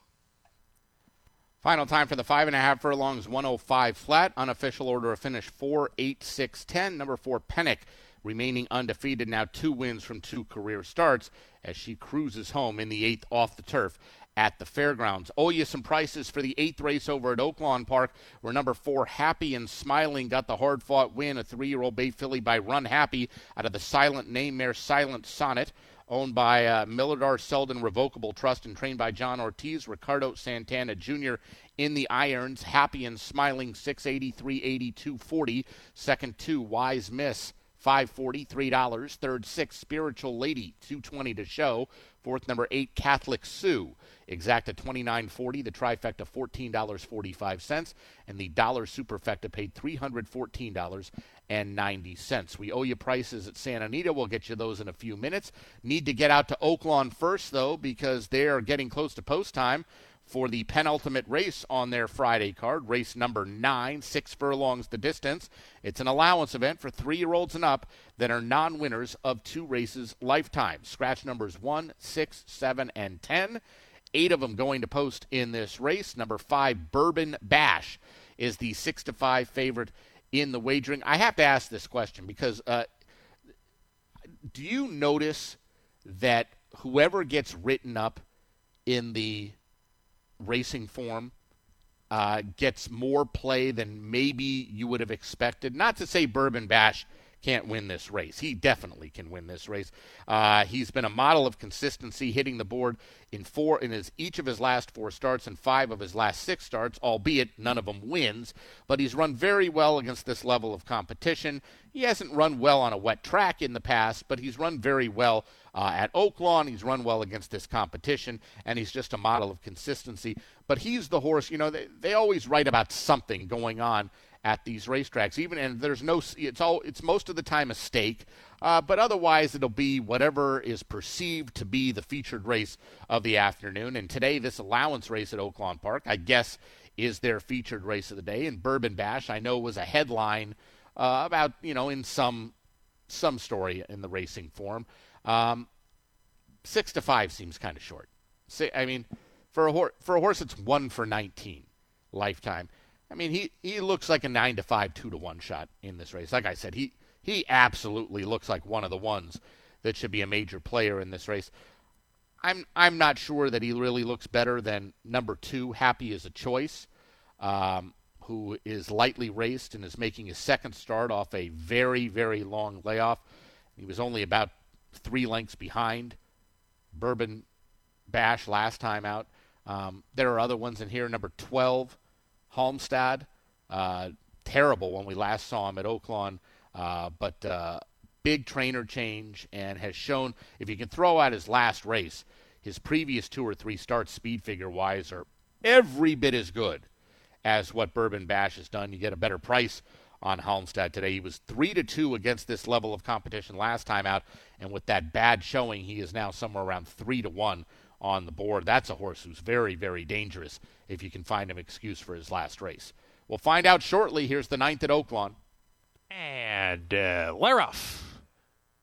Final time for the five and a half furlongs, 105 flat. Unofficial order of finish 4 8 6 10. Number four, Pennick, remaining undefeated, now two wins from two career starts as she cruises home in the eighth off the turf at the fairgrounds. Oh, you some prices for the eighth race over at Oaklawn Park, where number four, Happy and Smiling, got the hard fought win, a three year old bay filly by Run Happy out of the silent name mare Silent Sonnet. Owned by uh, Millardar Selden Revocable Trust and trained by John Ortiz, Ricardo Santana Jr. in the irons. Happy and Smiling, 680, 380, 240. Second two, Wise Miss, 540, $3. Third, six, Spiritual Lady, 220 to show. Fourth, number eight, Catholic Sue. Exacta 29.40, the trifecta $14.45, and the dollar superfecta paid $314.90. We owe you prices at Santa Anita. We'll get you those in a few minutes. Need to get out to Oaklawn first, though, because they are getting close to post time for the penultimate race on their Friday card, race number nine, six furlongs the distance. It's an allowance event for three year olds and up that are non winners of two races lifetime. Scratch numbers one, six, seven, and 10. Eight of them going to post in this race. Number five, Bourbon Bash, is the six to five favorite in the wagering. I have to ask this question because uh, do you notice that whoever gets written up in the racing form uh, gets more play than maybe you would have expected? Not to say Bourbon Bash can't win this race. He definitely can win this race. Uh, he's been a model of consistency, hitting the board in four in his each of his last four starts and five of his last six starts, albeit none of them wins. But he's run very well against this level of competition. He hasn't run well on a wet track in the past, but he's run very well uh, at Oaklawn. He's run well against this competition, and he's just a model of consistency. But he's the horse. You know, they, they always write about something going on at these racetracks. Even and there's no, it's all, it's most of the time a stake, uh, but otherwise it'll be whatever is perceived to be the featured race of the afternoon. And today, this allowance race at Oaklawn Park, I guess, is their featured race of the day. And Bourbon Bash, I know, was a headline uh, about you know in some some story in the racing form. Um, six to five seems kind of short. I mean, for a horse for a horse, it's one for 19 lifetime. I mean, he, he looks like a nine to five, two to one shot in this race. Like I said, he he absolutely looks like one of the ones that should be a major player in this race. I'm I'm not sure that he really looks better than number two, Happy as a Choice, um, who is lightly raced and is making his second start off a very very long layoff. He was only about three lengths behind Bourbon Bash last time out. Um, there are other ones in here. Number 12, Halmstad. Uh, terrible when we last saw him at Oaklawn, uh, but uh, big trainer change and has shown if you can throw out his last race, his previous two or three starts speed figure wise are every bit as good as what Bourbon Bash has done. You get a better price on Halmstad today. He was three to two against this level of competition last time out, and with that bad showing, he is now somewhere around three to one on the board. That's a horse who's very, very dangerous if you can find an excuse for his last race. We'll find out shortly. Here's the ninth at Oaklawn. And uh, Leroff.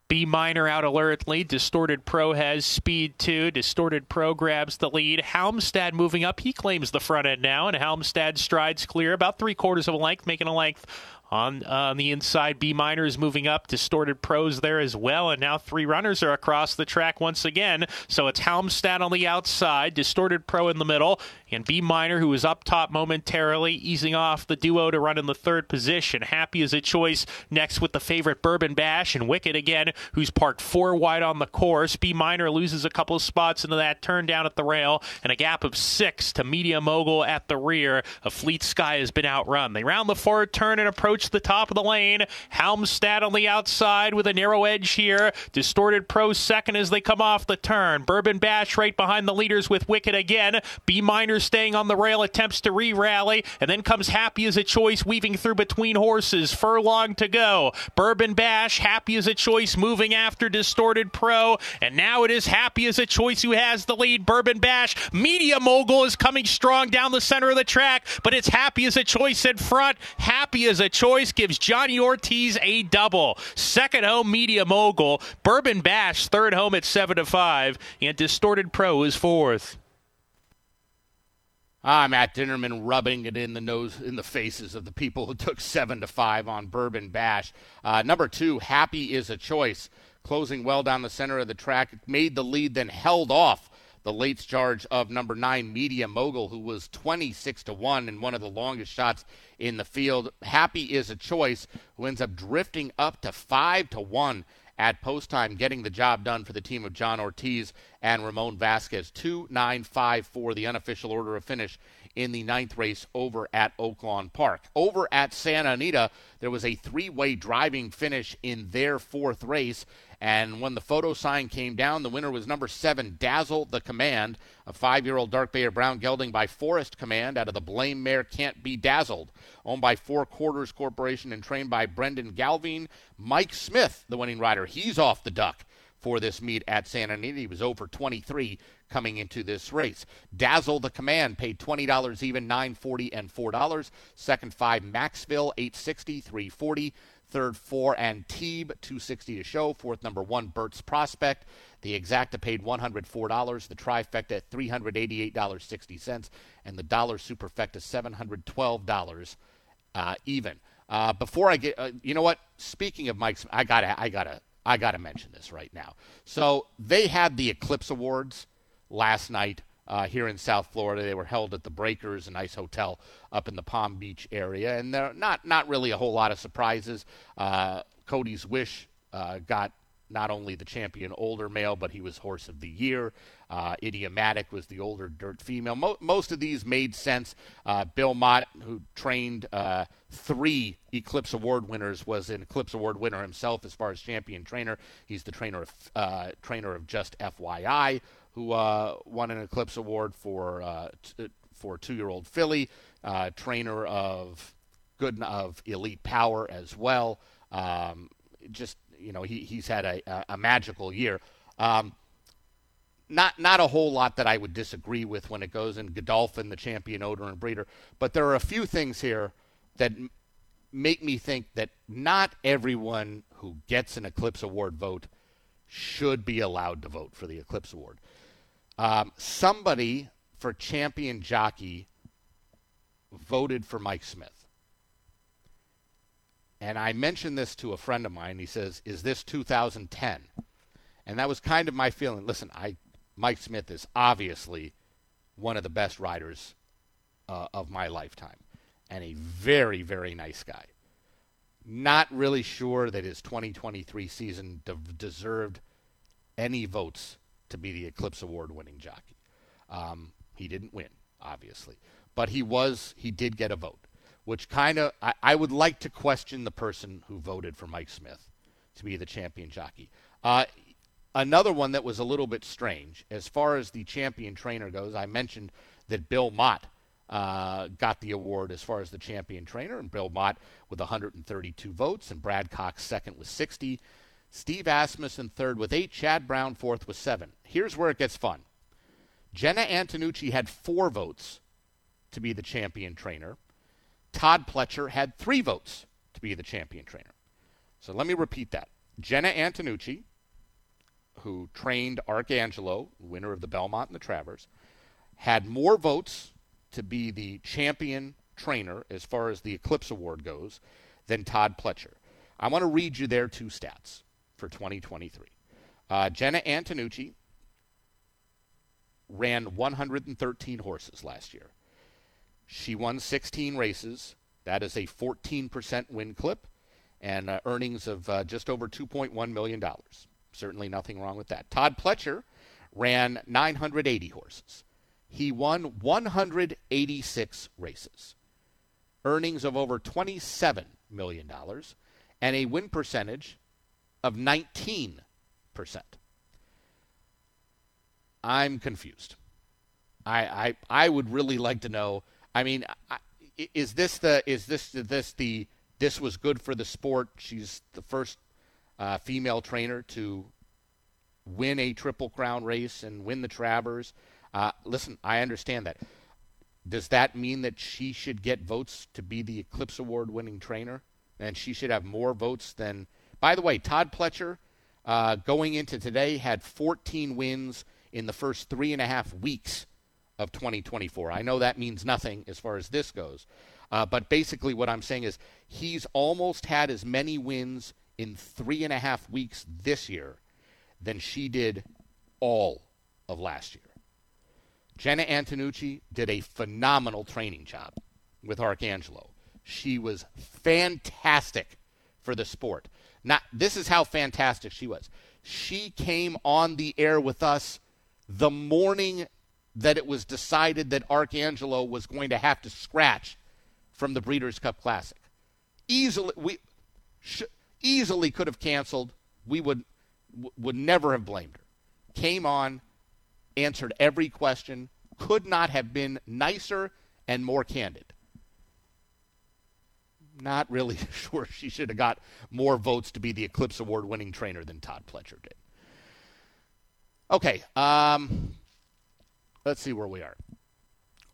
B minor out alertly. Distorted Pro has speed two. Distorted Pro grabs the lead. Halmstad moving up. He claims the front end now, and Halmstad strides clear about three quarters of a length, making a length on, uh, on the inside, B minor is moving up. Distorted Pros there as well. And now three runners are across the track once again. So it's Halmstad on the outside, Distorted Pro in the middle, and B minor, who is up top momentarily, easing off the duo to run in the third position. Happy is a choice next with the favorite Bourbon Bash and Wicked again, who's parked four wide on the course. B minor loses a couple of spots into that turn down at the rail, and a gap of six to Media Mogul at the rear. A Fleet Sky has been outrun. They round the forward turn and approach the top of the lane. Halmstad on the outside with a narrow edge here. Distorted Pro second as they come off the turn. Bourbon Bash right behind the leaders with Wicked again. B Minor staying on the rail, attempts to re rally, and then comes Happy as a choice, weaving through between horses. Furlong to go. Bourbon Bash, Happy as a choice, moving after Distorted Pro, and now it is Happy as a choice who has the lead. Bourbon Bash, Media Mogul is coming strong down the center of the track, but it's Happy as a choice in front. Happy as a choice choice gives Johnny Ortiz a double. Second home, Media Mogul. Bourbon Bash, third home at 7 to 5. And Distorted Pro is fourth. Ah, Matt Dinerman rubbing it in the nose, in the faces of the people who took seven to five on Bourbon Bash. Uh, number two, Happy is a choice, closing well down the center of the track, made the lead, then held off the late charge of number nine Media Mogul, who was 26 to one in one of the longest shots in the field. Happy is a choice who ends up drifting up to five to one at post time, getting the job done for the team of John Ortiz and Ramon Vasquez. 2 9 5 4, the unofficial order of finish in the ninth race over at Oaklawn Park. Over at Santa Anita, there was a three way driving finish in their fourth race. And when the photo sign came down, the winner was number seven, Dazzle the Command, a five year old dark Beyer brown gelding by Forest Command out of the Blame Mare Can't Be Dazzled, owned by Four Quarters Corporation and trained by Brendan Galvin. Mike Smith, the winning rider, he's off the duck for this meet at Santa Anita. He was over 23 coming into this race. Dazzle the Command paid $20 even, 940 and $4. Second five, Maxville, 860, 340. Third, four, and Antibes, 260 to show. Fourth, number one, Burt's Prospect. The exacta paid $104. The trifecta, $388.60. And the dollar superfecta, $712 uh, even. Uh, before I get, uh, you know what? Speaking of Mike's, I gotta, I gotta, I got to mention this right now. So they had the Eclipse Awards last night uh, here in South Florida. They were held at the Breakers, a nice hotel up in the Palm Beach area, and there not not really a whole lot of surprises. Uh, Cody's Wish uh, got not only the champion older male, but he was horse of the year. Uh, Idiomatic was the older dirt female. Mo- most of these made sense. Uh, Bill Mott, who trained uh, three Eclipse Award winners, was an Eclipse Award winner himself as far as champion trainer. He's the trainer of uh, trainer of Just FYI, who uh, won an Eclipse Award for uh, t- for two year old filly. trainer of good of Elite Power as well. Um, just you know, he, he's had a, a magical year. Um, not not a whole lot that I would disagree with when it goes in Godolphin, the champion odor and breeder, but there are a few things here that m- make me think that not everyone who gets an Eclipse Award vote should be allowed to vote for the Eclipse Award. Um, somebody for champion jockey voted for Mike Smith. And I mentioned this to a friend of mine. He says, "Is this 2010?" And that was kind of my feeling. Listen, I Mike Smith is obviously one of the best riders uh, of my lifetime, and a very very nice guy. Not really sure that his 2023 season de- deserved any votes to be the Eclipse Award winning jockey. Um, he didn't win, obviously, but he was he did get a vote, which kind of I, I, would like to question the person who voted for Mike Smith to be the champion jockey. Uh, another one that was a little bit strange as far as the champion trainer goes. I mentioned that Bill Mott uh, got the award as far as the champion trainer, and Bill Mott with 132 votes, and Brad Cox second with 60. Steve Asmussen third with eight, Chad Brown fourth with seven. Here's where it gets fun. Jena Antonucci had four votes to be the champion trainer. Todd Pletcher had three votes to be the champion trainer. So let me repeat that. Jena Antonucci, who trained Arcangelo, winner of the Belmont and the Travers, had more votes to be the champion trainer as far as the Eclipse Award goes than Todd Pletcher. I want to read you their two stats for 2023. Uh, Jena Antonucci ran 113 horses last year. She won 16 races. That is a 14% win clip and uh, earnings of uh, just over $2.1 million. Certainly nothing wrong with that. Todd Pletcher ran 980 horses. He won 186 races, earnings of over $27 million, and a win percentage of 19%. I'm confused. I, I, I would really like to know. I mean, is this the is this this the this was good for the sport? She's the first uh, female trainer to win a triple crown race and win the Travers. Uh, listen, I understand that. Does that mean that she should get votes to be the Eclipse Award winning trainer? And she should have more votes than by the way, Todd Pletcher, uh, going into today, had 14 wins in the first three and a half weeks of 2024. I know that means nothing as far as this goes. Uh, but basically, what I'm saying is he's almost had as many wins in three and a half weeks this year than she did all of last year. Jena Antonucci did a phenomenal training job with Arcangelo. She was fantastic for the sport. Not this is how fantastic she was. She came on the air with us the morning that it was decided that Arcangelo was going to have to scratch from the Breeders' Cup Classic. Easily, we sh- easily could have canceled. We would would never have blamed her. Came on, answered every question. Could not have been nicer and more candid not really sure she should have got more votes to be the Eclipse Award winning trainer than Todd Pletcher did. Okay, um, let's see where we are.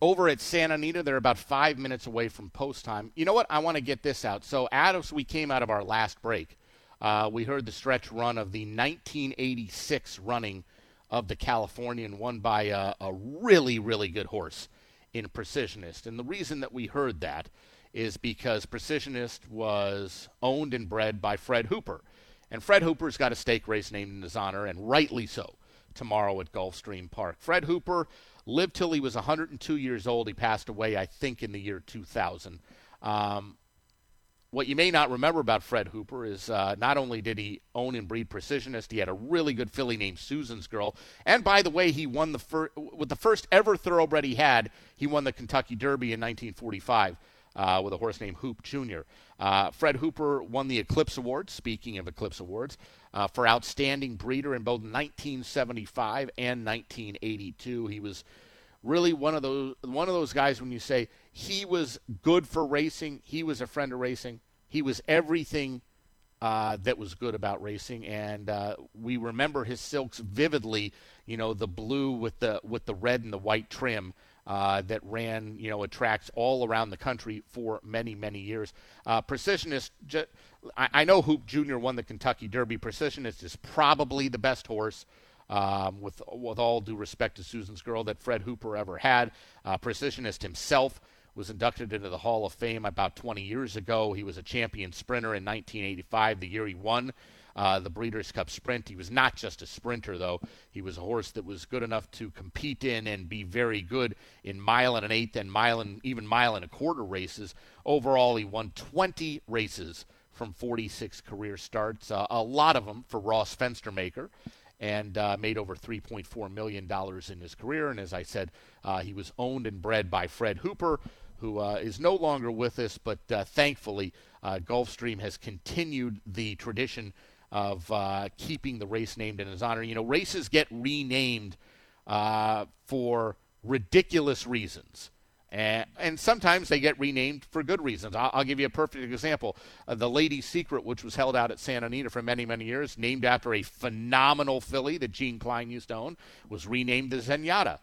Over at Santa Anita, they're about five minutes away from post time. You know what? I want to get this out. So, as we came out of our last break, uh, we heard the stretch run of the 1986 running of the Californian, won by a, a really, really good horse in Precisionist. And the reason that we heard that is because Precisionist was owned and bred by Fred Hooper. And Fred Hooper's got a stake race named in his honor, and rightly so, tomorrow at Gulfstream Park. Fred Hooper lived till he was 102 years old. He passed away, I think, in the year 2000. Um, what you may not remember about Fred Hooper is uh, not only did he own and breed Precisionist, he had a really good filly named Susan's Girl. And by the way, he won the fir- with the first ever thoroughbred he had. He won the Kentucky Derby in 1945 uh, with a horse named Hoop Jr. Uh, Fred Hooper won the Eclipse Award, speaking of Eclipse Awards, uh, for Outstanding Breeder in both 1975 and 1982. He was really one of those one of those guys when you say he was good for racing, he was a friend of racing, he was everything uh, that was good about racing, and uh, we remember his silks vividly. You know, the blue with the with the red and the white trim uh, that ran, you know, tracks all around the country for many, many years. Uh, Precisionist, ju- I, I, know Hoop Jr. won the Kentucky Derby. Precisionist is probably the best horse. Um, with with all due respect to Susan's Girl that Fred Hooper ever had, uh, Precisionist himself was inducted into the Hall of Fame about 20 years ago. He was a champion sprinter in 1985, the year he won uh, the Breeders' Cup Sprint. He was not just a sprinter, though. He was a horse that was good enough to compete in and be very good in mile and an eighth and mile and even mile and a quarter races. Overall, he won 20 races from 46 career starts, uh, a lot of them for Ross Fenstermaker and uh, made over $3.4 million in his career. And as I said, uh, he was owned and bred by Fred Hooper, who uh, is no longer with us, but uh, thankfully, uh, Gulfstream has continued the tradition of uh, keeping the race named in his honor. You know, races get renamed uh, for ridiculous reasons. And, and, sometimes they get renamed for good reasons. I'll, I'll give you a perfect example. Uh, the Lady's Secret, which was held out at Santa Anita for many, many years, named after a phenomenal filly that Gene Klein used to own, was renamed the Zenyatta.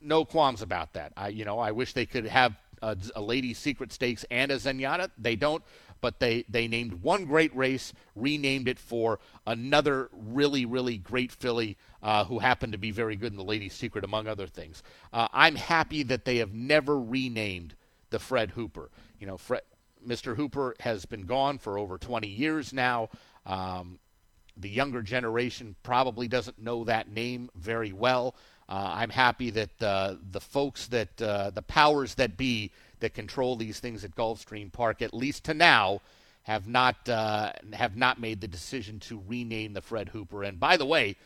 No qualms about that. I, you know, I wish they could have a, a Lady's Secret Stakes and a Zenyatta. They don't but they, they named one great race, renamed it for another really, really great filly uh, who happened to be very good in the Lady's Secret, among other things. Uh, I'm happy that they have never renamed the Fred Hooper. You know, Fred, Mr. Hooper has been gone for over 20 years now. Um, the younger generation probably doesn't know that name very well. Uh, I'm happy that uh, the folks that uh, the powers that be that control these things at Gulfstream Park, at least to now, have not uh, have not made the decision to rename the Fred Hooper. And by the way,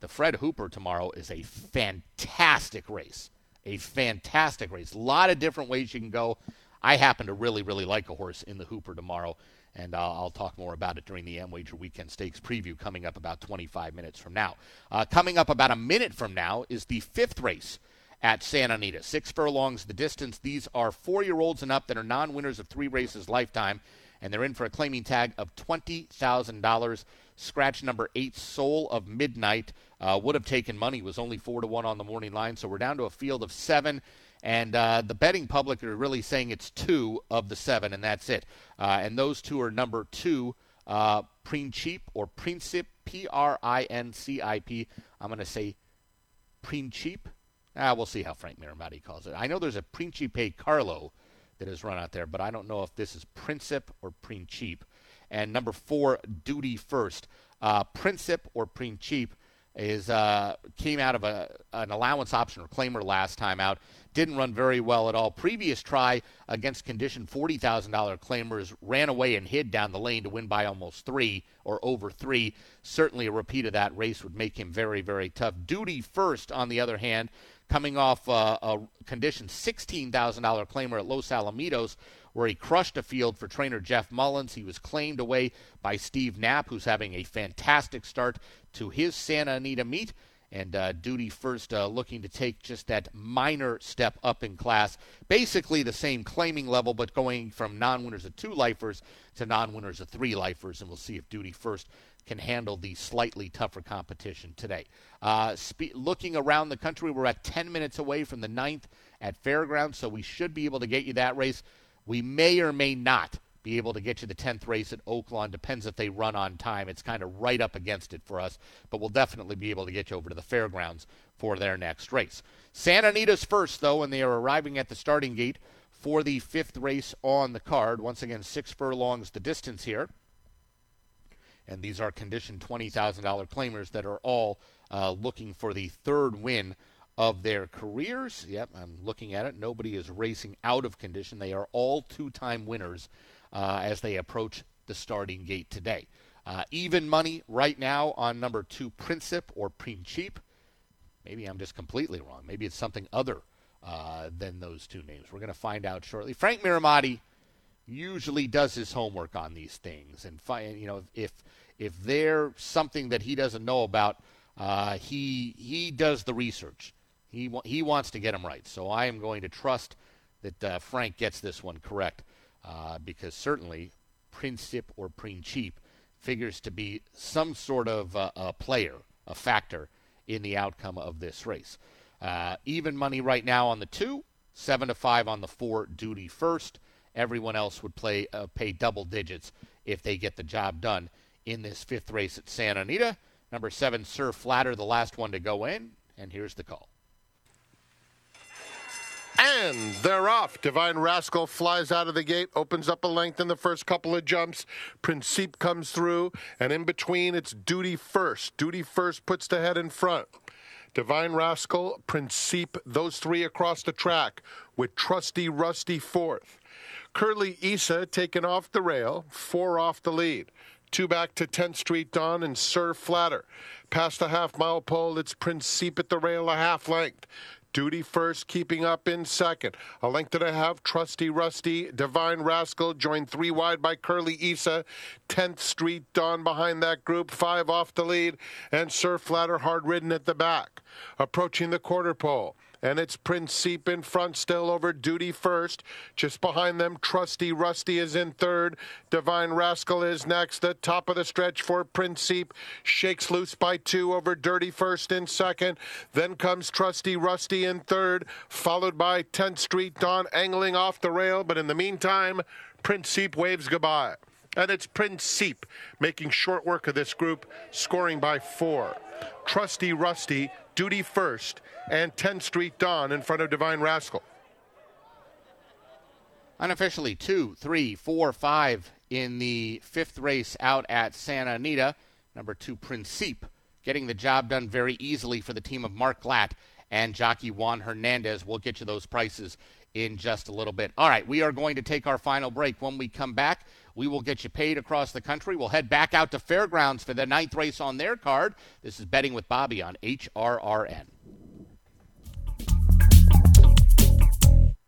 the Fred Hooper tomorrow is a fantastic race, a fantastic race. A lot of different ways you can go. I happen to really, really like a horse in the Hooper tomorrow, and I'll talk more about it during the M AmWager Weekend Stakes preview coming up about 25 minutes from now. Uh, coming up about a minute from now is the fifth race at Santa Anita. Six furlongs the distance. These are four year olds and up that are non winners of three races lifetime, and they're in for a claiming tag of $20,000. Scratch number eight, Soul of Midnight, uh, would have taken money, was only four to one on the morning line, so we're down to a field of seven. And uh, the betting public are really saying it's two of the seven, and that's it. Uh, and those two are number two, uh, Principe or Princip, P R I N C I P. I'm going to say Principe Ah, we'll see how Frank Mirahmadi calls it. I know there's a Principe Carlo that is run out there, but I don't know if this is Princip or Principe. And number four, Duty First. Uh, Princip or Principe is uh, came out of a, an allowance option or claimer last time out. Didn't run very well at all. Previous try against condition $40,000 claimers ran away and hid down the lane to win by almost three or over three. Certainly a repeat of that race would make him very, very tough. Duty first, on the other hand, coming off uh, a condition $16,000 claimer at Los Alamitos, where he crushed a field for trainer Jeff Mullins. He was claimed away by Steve Knapp, who's having a fantastic start to his Santa Anita meet. And uh, Duty First uh, looking to take just that minor step up in class. Basically the same claiming level, but going from non winners of two lifers to non winners of three lifers. And we'll see if Duty First can handle the slightly tougher competition today. Uh, spe- looking around the country, we're at 10 minutes away from the ninth at Fairgrounds, so we should be able to get you that race. We may or may not be able to get you the 10th race at Oaklawn. Depends if they run on time. It's kind of right up against it for us, but we'll definitely be able to get you over to the fairgrounds for their next race. Santa Anita's first, though, and they are arriving at the starting gate for the fifth race on the card. Once again, six furlongs the distance here and these are conditioned $20,000 claimers that are all uh, looking for the third win of their careers. Yep, I'm looking at it. Nobody is racing out of condition. They are all two time winners uh, as they approach the starting gate today. Uh, even money right now on number two, Princip or Principe. Maybe I'm just completely wrong. Maybe it's something other uh, than those two names. We're going to find out shortly. Frank Mirahmadi usually does his homework on these things, and find, you know if if there's something that he doesn't know about, uh, he he does the research. He he wants to get them right. So I am going to trust that uh, Frank gets this one correct, uh, because certainly Princip or Principe figures to be some sort of uh, a player, a factor in the outcome of this race. Uh, even money right now on the two, seven to five on the four. Duty first. Everyone else would play uh, pay double digits if they get the job done in this fifth race at Santa Anita. Number seven, Sir Flatter, the last one to go in. And here's the call. And they're off. Divine Rascal flies out of the gate, opens up a length in the first couple of jumps. Principe comes through, and in between, it's Duty First. Duty First puts the head in front. Divine Rascal, Principe, those three across the track, with Trusty Rusty fourth. Curly Isa taken off the rail, four off the lead. Two back to 10th Street Dawn and Sir Flatter. Past the half mile pole, it's Principe at the rail a half length. Duty first, keeping up in second. A length and a half, Trusty Rusty, Divine Rascal, joined three wide by Curly Isa. 10th Street Dawn behind that group, five off the lead, and Sir Flatter hard ridden at the back. Approaching the quarter pole and it's Principe in front, still over duty first. Just behind them, Trusty Rusty is in third. Divine Rascal is next. The top of the stretch for Principe. Shakes loose by two over Dirty first in second. Then comes Trusty Rusty in third, followed by 10th Street Don angling off the rail. But in the meantime, Principe waves goodbye. And it's Principe making short work of this group, scoring by four. Trusty Rusty, duty first, and 10th Street Dawn in front of Divine Rascal. Unofficially, two, three, four, five in the fifth race out at Santa Anita. Number two, Principe, getting the job done very easily for the team of Mark Glatt and jockey Juan Hernandez. We'll get you those prices in just a little bit. All right, we are going to take our final break. When we come back, we will get you paid across the country. We'll head back out to Fairgrounds for the ninth race on their card. This is Betting with Bobby on HRRN.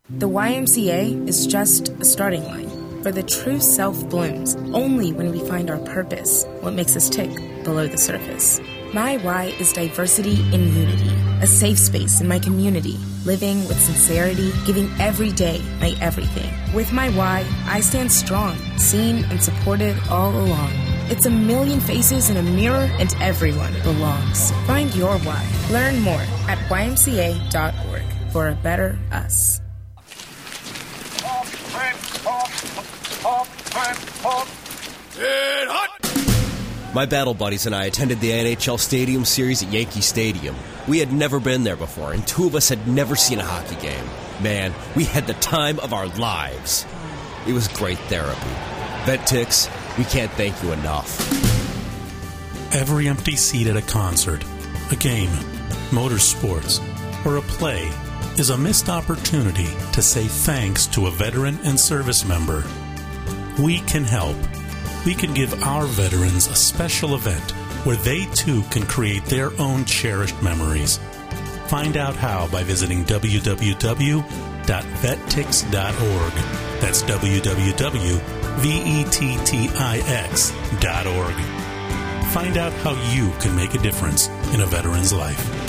The YMCA is just a starting line, where the true self blooms only when we find our purpose, what makes us tick below the surface. My why is diversity in unity, a safe space in my community, living with sincerity, giving every day my everything. With my why, I stand strong, seen and supported all along. It's a million faces in a mirror, and everyone belongs. Find your why. Learn more at ymca.org for a better us. Get hot! My battle buddies and I attended the NHL Stadium Series at Yankee Stadium. We had never been there before, and two of us had never seen a hockey game. Man, we had the time of our lives. It was great therapy. Vet Tix, we can't thank you enough. Every empty seat at a concert, a game, motorsports, or a play is a missed opportunity to say thanks to a veteran and service member. We can help. We can give our veterans a special event where they too can create their own cherished memories. Find out how by visiting www.vettix.org. That's www.vettix.org. Find out how you can make a difference in a veteran's life.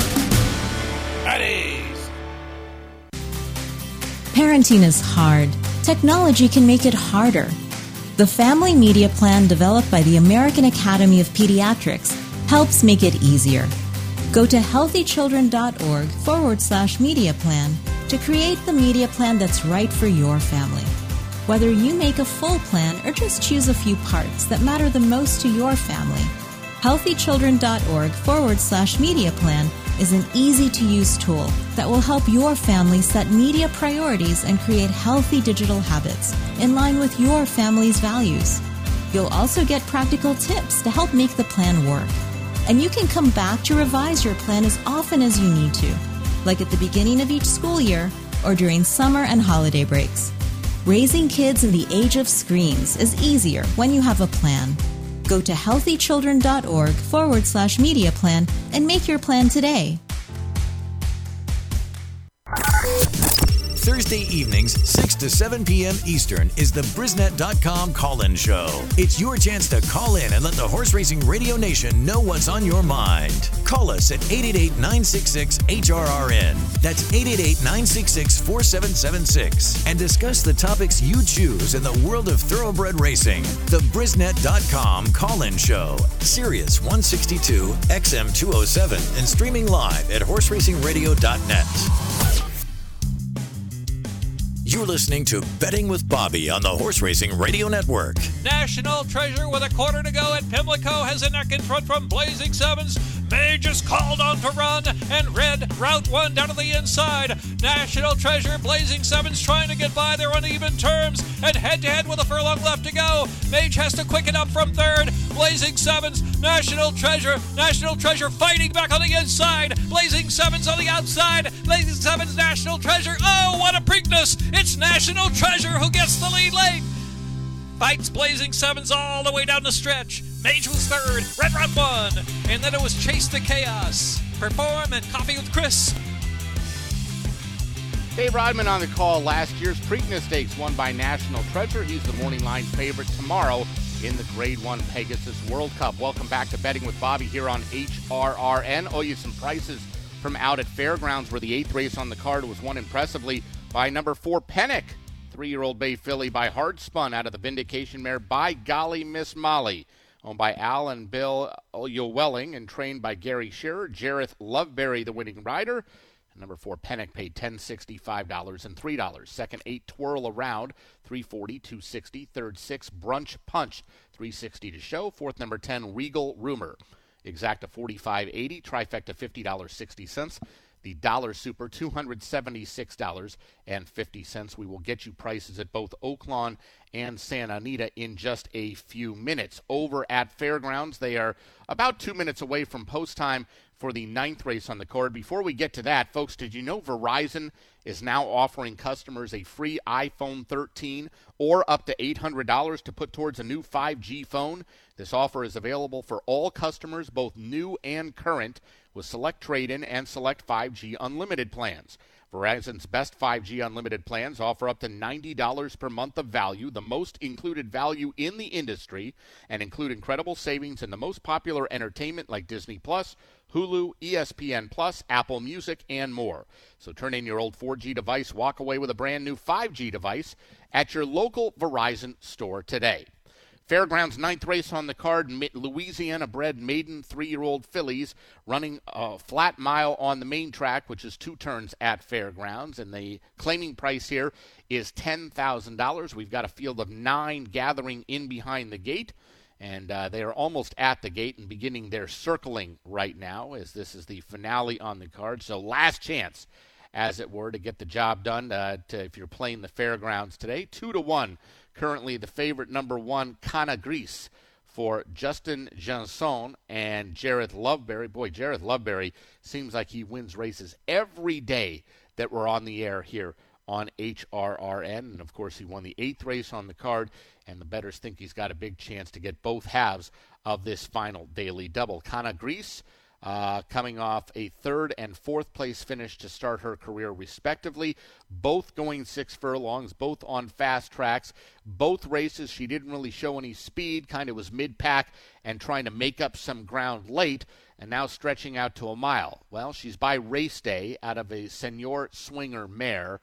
Parenting is hard. Technology can make it harder. The Family Media Plan developed by the American Academy of Pediatrics helps make it easier. Go to healthychildren.org forward slash media plan to create the media plan that's right for your family. Whether you make a full plan or just choose a few parts that matter the most to your family, healthychildren.org forward slash media plan is an easy to use tool that will help your family set media priorities and create healthy digital habits in line with your family's values. You'll also get practical tips to help make the plan work. And you can come back to revise your plan as often as you need to, like at the beginning of each school year or during summer and holiday breaks. Raising kids in the age of screens is easier when you have a plan. Go to healthychildren.org forward slash media plan and make your plan today. Thursday evenings, 6 to 7 p.m. Eastern, is the Brisnet.com call in show. It's your chance to call in and let the Horse Racing Radio Nation know what's on your mind. Call us at 888 966 HRRN. That's 888 966 4776 and discuss the topics you choose in the world of thoroughbred racing. The Brisnet.com call in show. Sirius 162, XM 207, and streaming live at horseracingradio.net. You're listening to Betting with Bobby on the Horse Racing Radio Network. National Treasure with a quarter to go at Pimlico has a neck in front from Blazing Sevens. Mage is called on to run, and Red route one down to the inside. National Treasure, Blazing Sevens trying to get by their uneven terms, and head to head with a furlong left to go. Mage has to quicken up from third. Blazing Sevens, National Treasure, National Treasure fighting back on the inside. Blazing Sevens on the outside. Blazing Sevens, National Treasure. Oh, what a Preakness! It's National Treasure who gets the lead late. Fights Blazing Sevens all the way down the stretch. Mage was third, Red Run one, and then it was Chase the Chaos. Perform and Coffee with Chris. Dave Rodman on the call. Last year's Preakness Stakes won by National Treasure. He's the morning line favorite tomorrow in the Grade 1 Pegasus World Cup. Welcome back to Betting with Bobby here on HRRN. Oh, you some prices from out at Fairgrounds where the eighth race on the card was won impressively by number four Pennick. Three-year-old bay filly by Hard Spun out of the Vindication mare by Golly Miss Molly. Owned by Al and Bill Ulwelling and trained by Gary Scherer. Jareth Loveberry, the winning rider. Number four, Pennick paid $1065 and $3. Second, eight, Twirl Around, 340 260 Third, six, Brunch Punch, 360 to show. Fourth, number 10, Regal Rumor. Exacta 45.80, trifecta $50.60. The dollar super $276.50. We will get you prices at both Oaklawn and Santa Anita in just a few minutes. Over at Fairgrounds, they are about two minutes away from post time for the ninth race on the card. Before we get to that, folks, did you know Verizon is now offering customers a free iPhone 13 or up to $800 to put towards a new 5G phone? This offer is available for all customers, both new and current, with select trade in and select 5G unlimited plans. Verizon's best 5G unlimited plans offer up to $90 per month of value, the most included value in the industry, and include incredible savings in the most popular entertainment like Disney Plus, Hulu, ESPN Plus, Apple Music, and more. So turn in your old 4G device, walk away with a brand new 5G device at your local Verizon store today. Fairgrounds ninth race on the card, Louisiana bred maiden three year old fillies running a flat mile on the main track, which is two turns at Fairgrounds. And the claiming price here is $10,000. We've got a field of nine gathering in behind the gate. And uh, they are almost at the gate and beginning their circling right now, as this is the finale on the card. So, last chance, as it were, to get the job done uh, to, if you're playing the fairgrounds today. Two to one, currently the favorite number one, Cana Gris, for Justin Janson and Jareth Loveberry. Boy, Jareth Loveberry seems like he wins races every day that we're on the air here on HRRN. And of course, he won the eighth race on the card, and the bettors think he's got a big chance to get both halves of this final daily double. Cana Gris. Uh, coming off a third and fourth place finish to start her career, respectively. Both going six furlongs, both on fast tracks. Both races, she didn't really show any speed, kind of was mid pack and trying to make up some ground late, and now stretching out to a mile. Well, she's by race day out of a Senor Swinger mare.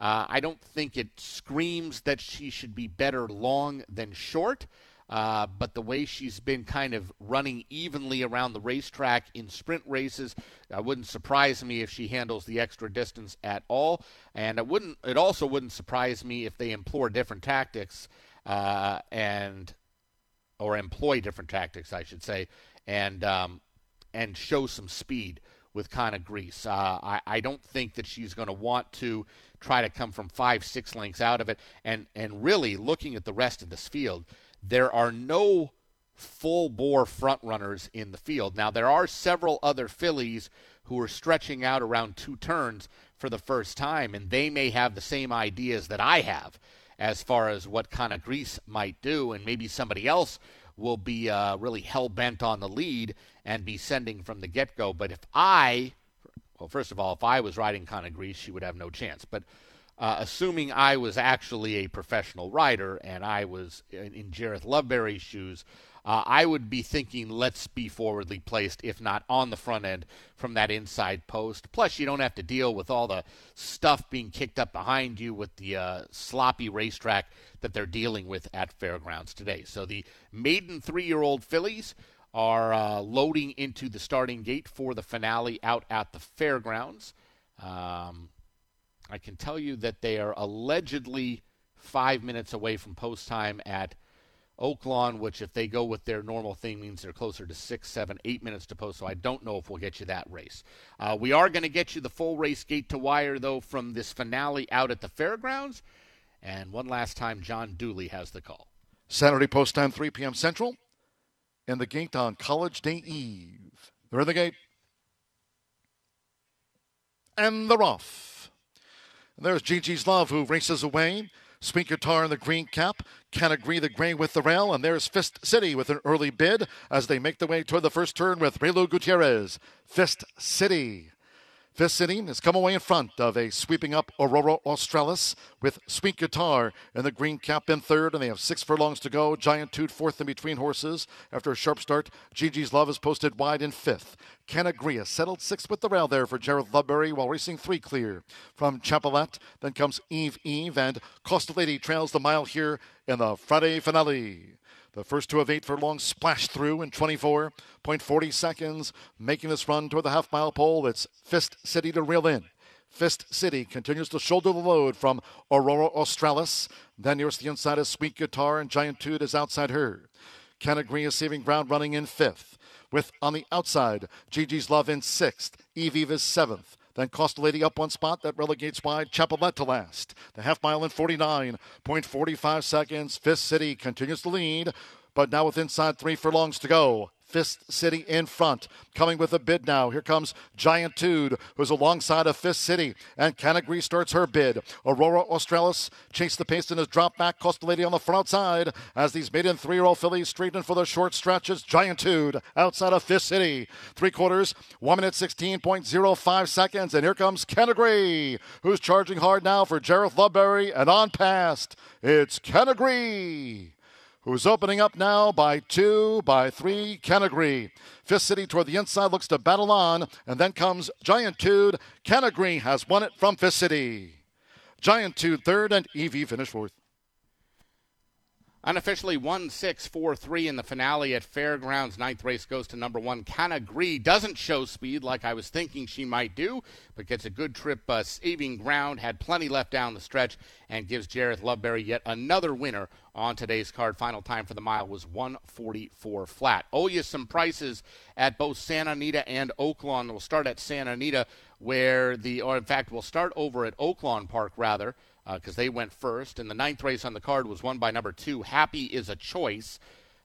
Uh, I don't think it screams that she should be better long than short. Uh, but the way she's been kind of running evenly around the racetrack in sprint races, uh, wouldn't surprise me if she handles the extra distance at all. And it wouldn't. It also wouldn't surprise me if they employ different tactics uh, and or employ different tactics, I should say, and um, and show some speed with Cana Gris. Uh, I, I don't think that she's going to want to try to come from five, six lengths out of it. And, and really, looking at the rest of this field, there are no full bore front runners in the field. Now, there are several other fillies who are stretching out around two turns for the first time, and they may have the same ideas that I have as far as what Cana Gris might do, and maybe somebody else will be uh, really hell bent on the lead and be sending from the get go. But if I, well, first of all, if I was riding Cana Gris, she would have no chance. But uh, assuming I was actually a professional rider and I was in, in Jareth Loveberry's shoes, uh, I would be thinking, let's be forwardly placed, if not on the front end from that inside post. Plus, you don't have to deal with all the stuff being kicked up behind you with the uh, sloppy racetrack that they're dealing with at Fairgrounds today. So the maiden three year old fillies are uh, loading into the starting gate for the finale out at the Fairgrounds. Um, I can tell you that they are allegedly five minutes away from post time at Oaklawn, which if they go with their normal thing means they're closer to six, seven, eight minutes to post. So I don't know if we'll get you that race. Uh, we are going to get you the full race gate to wire though from this finale out at the fairgrounds. And one last time, John Dooley has the call. Saturday post time, 3 p.m. Central, and the gate on College Day Eve. They're in the gate. And they're off. And there's Gigi's Love, who races away. Sweet Guitar in the green cap. Can't agree the gray with the rail. And there's Fist City with an early bid as they make their way toward the first turn with Reylu Gutierrez. Fist City. Fist City has come away in front of a sweeping up Aurora Australis with Sweet Guitar in the green cap in third, and they have six furlongs to go. Giant Toot fourth in between horses. After a sharp start, Gigi's Love is posted wide in fifth. Canagria settled sixth with the rail there for Jareth Loveberry while racing three clear. From Chapelette, then comes Eve Eve, and Costa Lady trails the mile here in the Friday finale. The first two of eight furlongs splash through in 24.40 seconds, making this run toward the half mile pole. It's Fist City to reel in. Fist City continues to shoulder the load from Aurora Australis. Then nearest the inside is Sweet Guitar, and Giant Toot is outside her. Canagria is saving ground running in fifth. With on the outside, Gigi's Love in sixth, Eve is seventh. Then Costa Lady up one spot. That relegates wide. Chapelette to last. The half mile in 49.45 seconds. Fist City continues to lead, but now with inside three furlongs to go. Fist City in front. Coming with a bid now. Here comes Giant Tood, who's alongside of Fist City. And Canagri starts her bid. Aurora Australis chased the pace and has dropped back. Costa Lady on the front outside as these maiden three year old fillies straighten for the short stretches. Giant Tood outside of Fist City. Three quarters, 1 minute 16.05 seconds. And here comes Canagri, who's charging hard now for Jareth Loveberry. And on past, it's Canagri who's opening up now by two, by three, Canagri. Fist City toward the inside looks to battle on, and then comes Giant Tood. Canagri has won it from Fist City. Giant third, and Evie finished fourth. Unofficially 1 6 4 3 in the finale at Fairgrounds. Ninth race goes to number one. Canagri doesn't show speed like I was thinking she might do, but gets a good trip uh, saving ground, had plenty left down the stretch, and gives Jareth Loveberry yet another winner on today's card. Final time for the mile was 144 flat. Oh, you some prices at both Santa Anita and Oaklawn. We'll start at Santa Anita, where the, or in fact, we'll start over at Oaklawn Park rather because uh, they went first. And the ninth race on the card was won by number two, Happy is a Choice.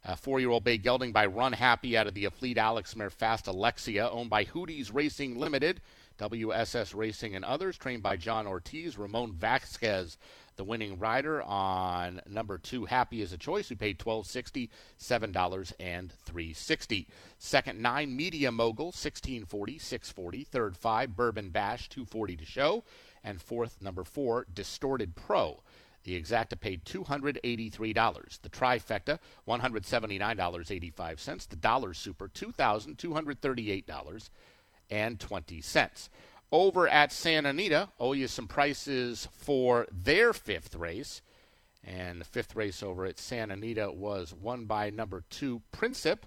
Uh, four-year-old bay gelding by Run Happy out of the Afleet Alex Mare Fast Alexia, owned by Hootie's Racing Limited, WSS Racing and others, trained by John Ortiz, Ramon Vasquez, the winning rider on number two, Happy is a Choice, who paid twelve sixty, seven dollars and three sixty. Second nine, Media Mogul, sixteen forty, six forty. Third five, Bourbon Bash, two forty to show and fourth, number four, Distorted Pro. The exacta paid $283. The trifecta, $179.85. The dollar super, $2,238.20. Over at Santa Anita, owe you some prices for their fifth race. And the fifth race over at Santa Anita was won by number two, Princip.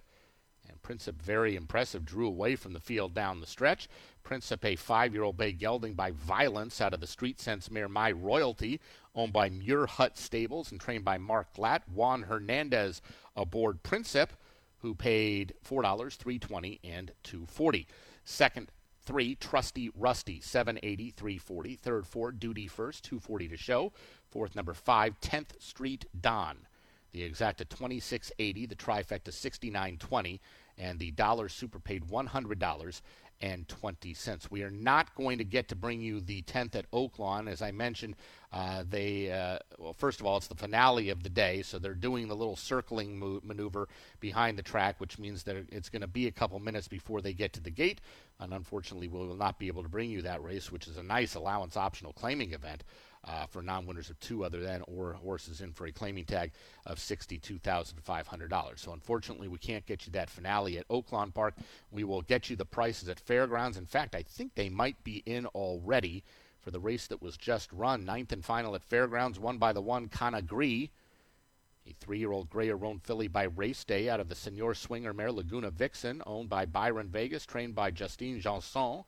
And Princip, very impressive, drew away from the field down the stretch. Principe, five-year-old bay gelding by Violence out of the Street Sense mare My Royalty, owned by Muir Hut Stables and trained by Mark Glatt. Juan Hernandez aboard Principe, who paid four dollars, three twenty, and two forty. Second three, Trusty Rusty, 780, 340. Third four, Duty First, 240 to show. Fourth number five, 10th Street Don. The exacta 2680, the trifecta 6920, and the dollar super paid $100 and 20 cents. We are not going to get to bring you the 10th at Oaklawn. As I mentioned, uh, they, uh, well, first of all, it's the finale of the day, so they're doing the little circling mo- maneuver behind the track, which means that it's going to be a couple minutes before they get to the gate. And unfortunately, we will not be able to bring you that race, which is a nice allowance optional claiming event uh, for non-winners of two other than or horses in for a claiming tag of $62,500. So unfortunately, we can't get you that finale at Oaklawn Park. We will get you the prices at Fairgrounds. In fact, I think they might be in already for the race that was just run. Ninth and final at Fairgrounds, won by the one Canagri. A three-year-old gray roan filly by Race Day out of the Senor Swinger mare Laguna Vixen, owned by Byron Vegas, trained by Justine Janson.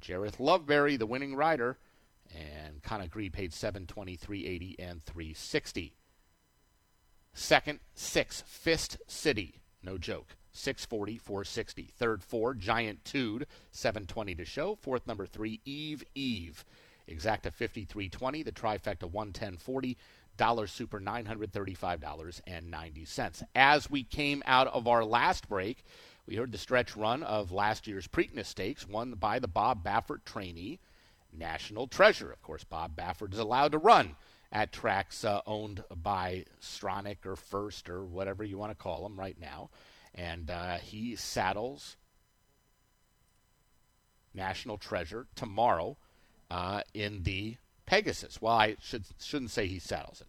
Jareth Loveberry, the winning rider and Conagri paid 723.80 and 360. Second, six, Fist City. No joke. 640, 460. Third, four, Giant Tude, 720 to show. Fourth, number three, Eve Eve. Exacta 5320. The trifecta 11040. Dollar Super $935.90. As we came out of our last break, we heard the stretch run of last year's Preakness Stakes, won by the Bob Baffert trainee, National Treasure. Of course, Bob Baffert is allowed to run at tracks uh, owned by Stronach or First or whatever you want to call them right now. And uh, he saddles National Treasure tomorrow uh, in the Pegasus. Well, I should, shouldn't say he saddles it.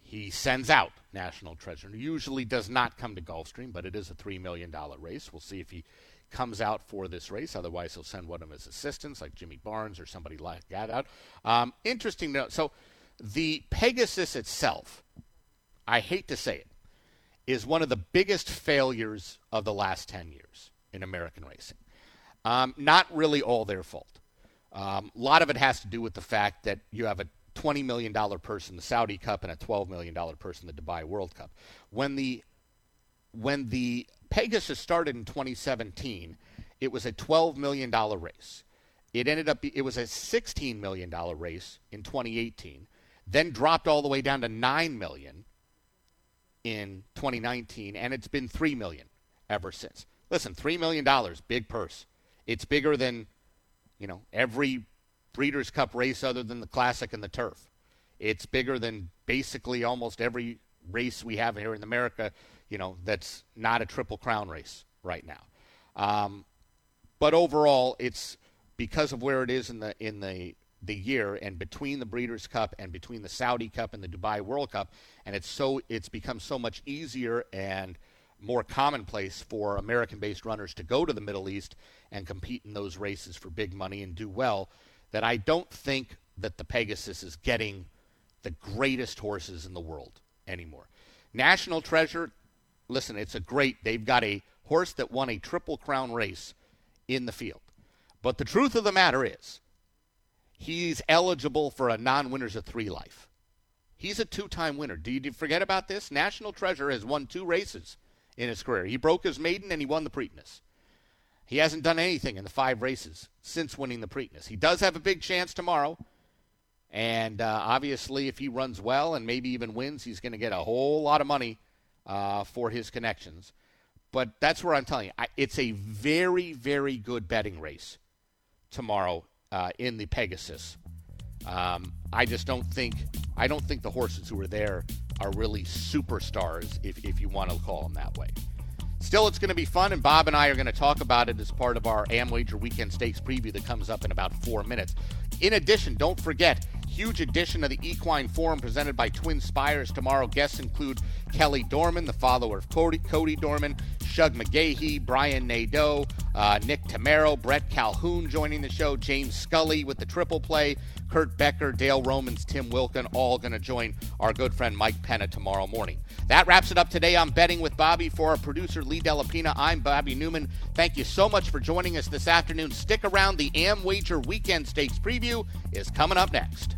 He sends out National Treasure. Usually does not come to Gulfstream, but it is a $3 million race. We'll see if he comes out for this race. Otherwise, he'll send one of his assistants, like Jimmy Barnes or somebody like that, out. Um, interesting note. So, the Pegasus itself, I hate to say it, is one of the biggest failures of the last 10 years in American racing. Um, not really all their fault. Um, a lot of it has to do with the fact that you have a $20 million purse in the Saudi Cup and a $12 million purse in the Dubai World Cup. When the when the Pegasus started in 2017, it was a $12 million race. It ended up it was a $16 million race in 2018, then dropped all the way down to 9 million in 2019 and it's been 3 million ever since. Listen, 3 million dollars, big purse. It's bigger than you know, every Breeders' Cup race other than the Classic and the Turf. It's bigger than basically almost every race we have here in America, you know, that's not a Triple Crown race right now. Um, but overall, it's because of where it is in the in the the year and between the Breeders' Cup and between the Saudi Cup and the Dubai World Cup, and it's so it's become so much easier and more commonplace for American-based runners to go to the Middle East and compete in those races for big money and do well, that I don't think that the Pegasus is getting the greatest horses in the world anymore. National Treasure, listen, it's a great, they've got a horse that won a Triple Crown race in the field. But the truth of the matter is, he's eligible for a non winners of three life. He's a two time winner. Do you forget about this? National Treasure has won two races in his career. He broke his maiden and he won the Preakness. He hasn't done anything in the five races since winning the Preakness. He does have a big chance tomorrow. And uh, obviously, if he runs well and maybe even wins, he's going to get a whole lot of money uh, for his connections. But that's where I'm telling you, I, it's a very, very good betting race tomorrow uh, in the Pegasus. Um, I just don't think I don't think the horses who are there are really superstars, if, if you want to call them that way. Still, it's going to be fun, and Bob and I are going to talk about it as part of our AmWager Weekend Stakes preview that comes up in about four minutes. In addition, don't forget, huge edition of the Equine Forum presented by Twin Spires tomorrow. Guests include Kelly Dorman, the father of Cody, Cody Dorman, Shug McGaughey, Brian Nadeau, uh, Nick Tamero, Brett Calhoun joining the show, James Scully with the triple play, Kurt Becker, Dale Romans, Tim Wilkin, all going to join our good friend Mike Penna tomorrow morning. That wraps it up today on Betting with Bobby. For our producer, Lee Delapina, I'm Bobby Newman. Thank you so much for joining us this afternoon. Stick around. The AmWager Weekend Stakes preview is coming up next.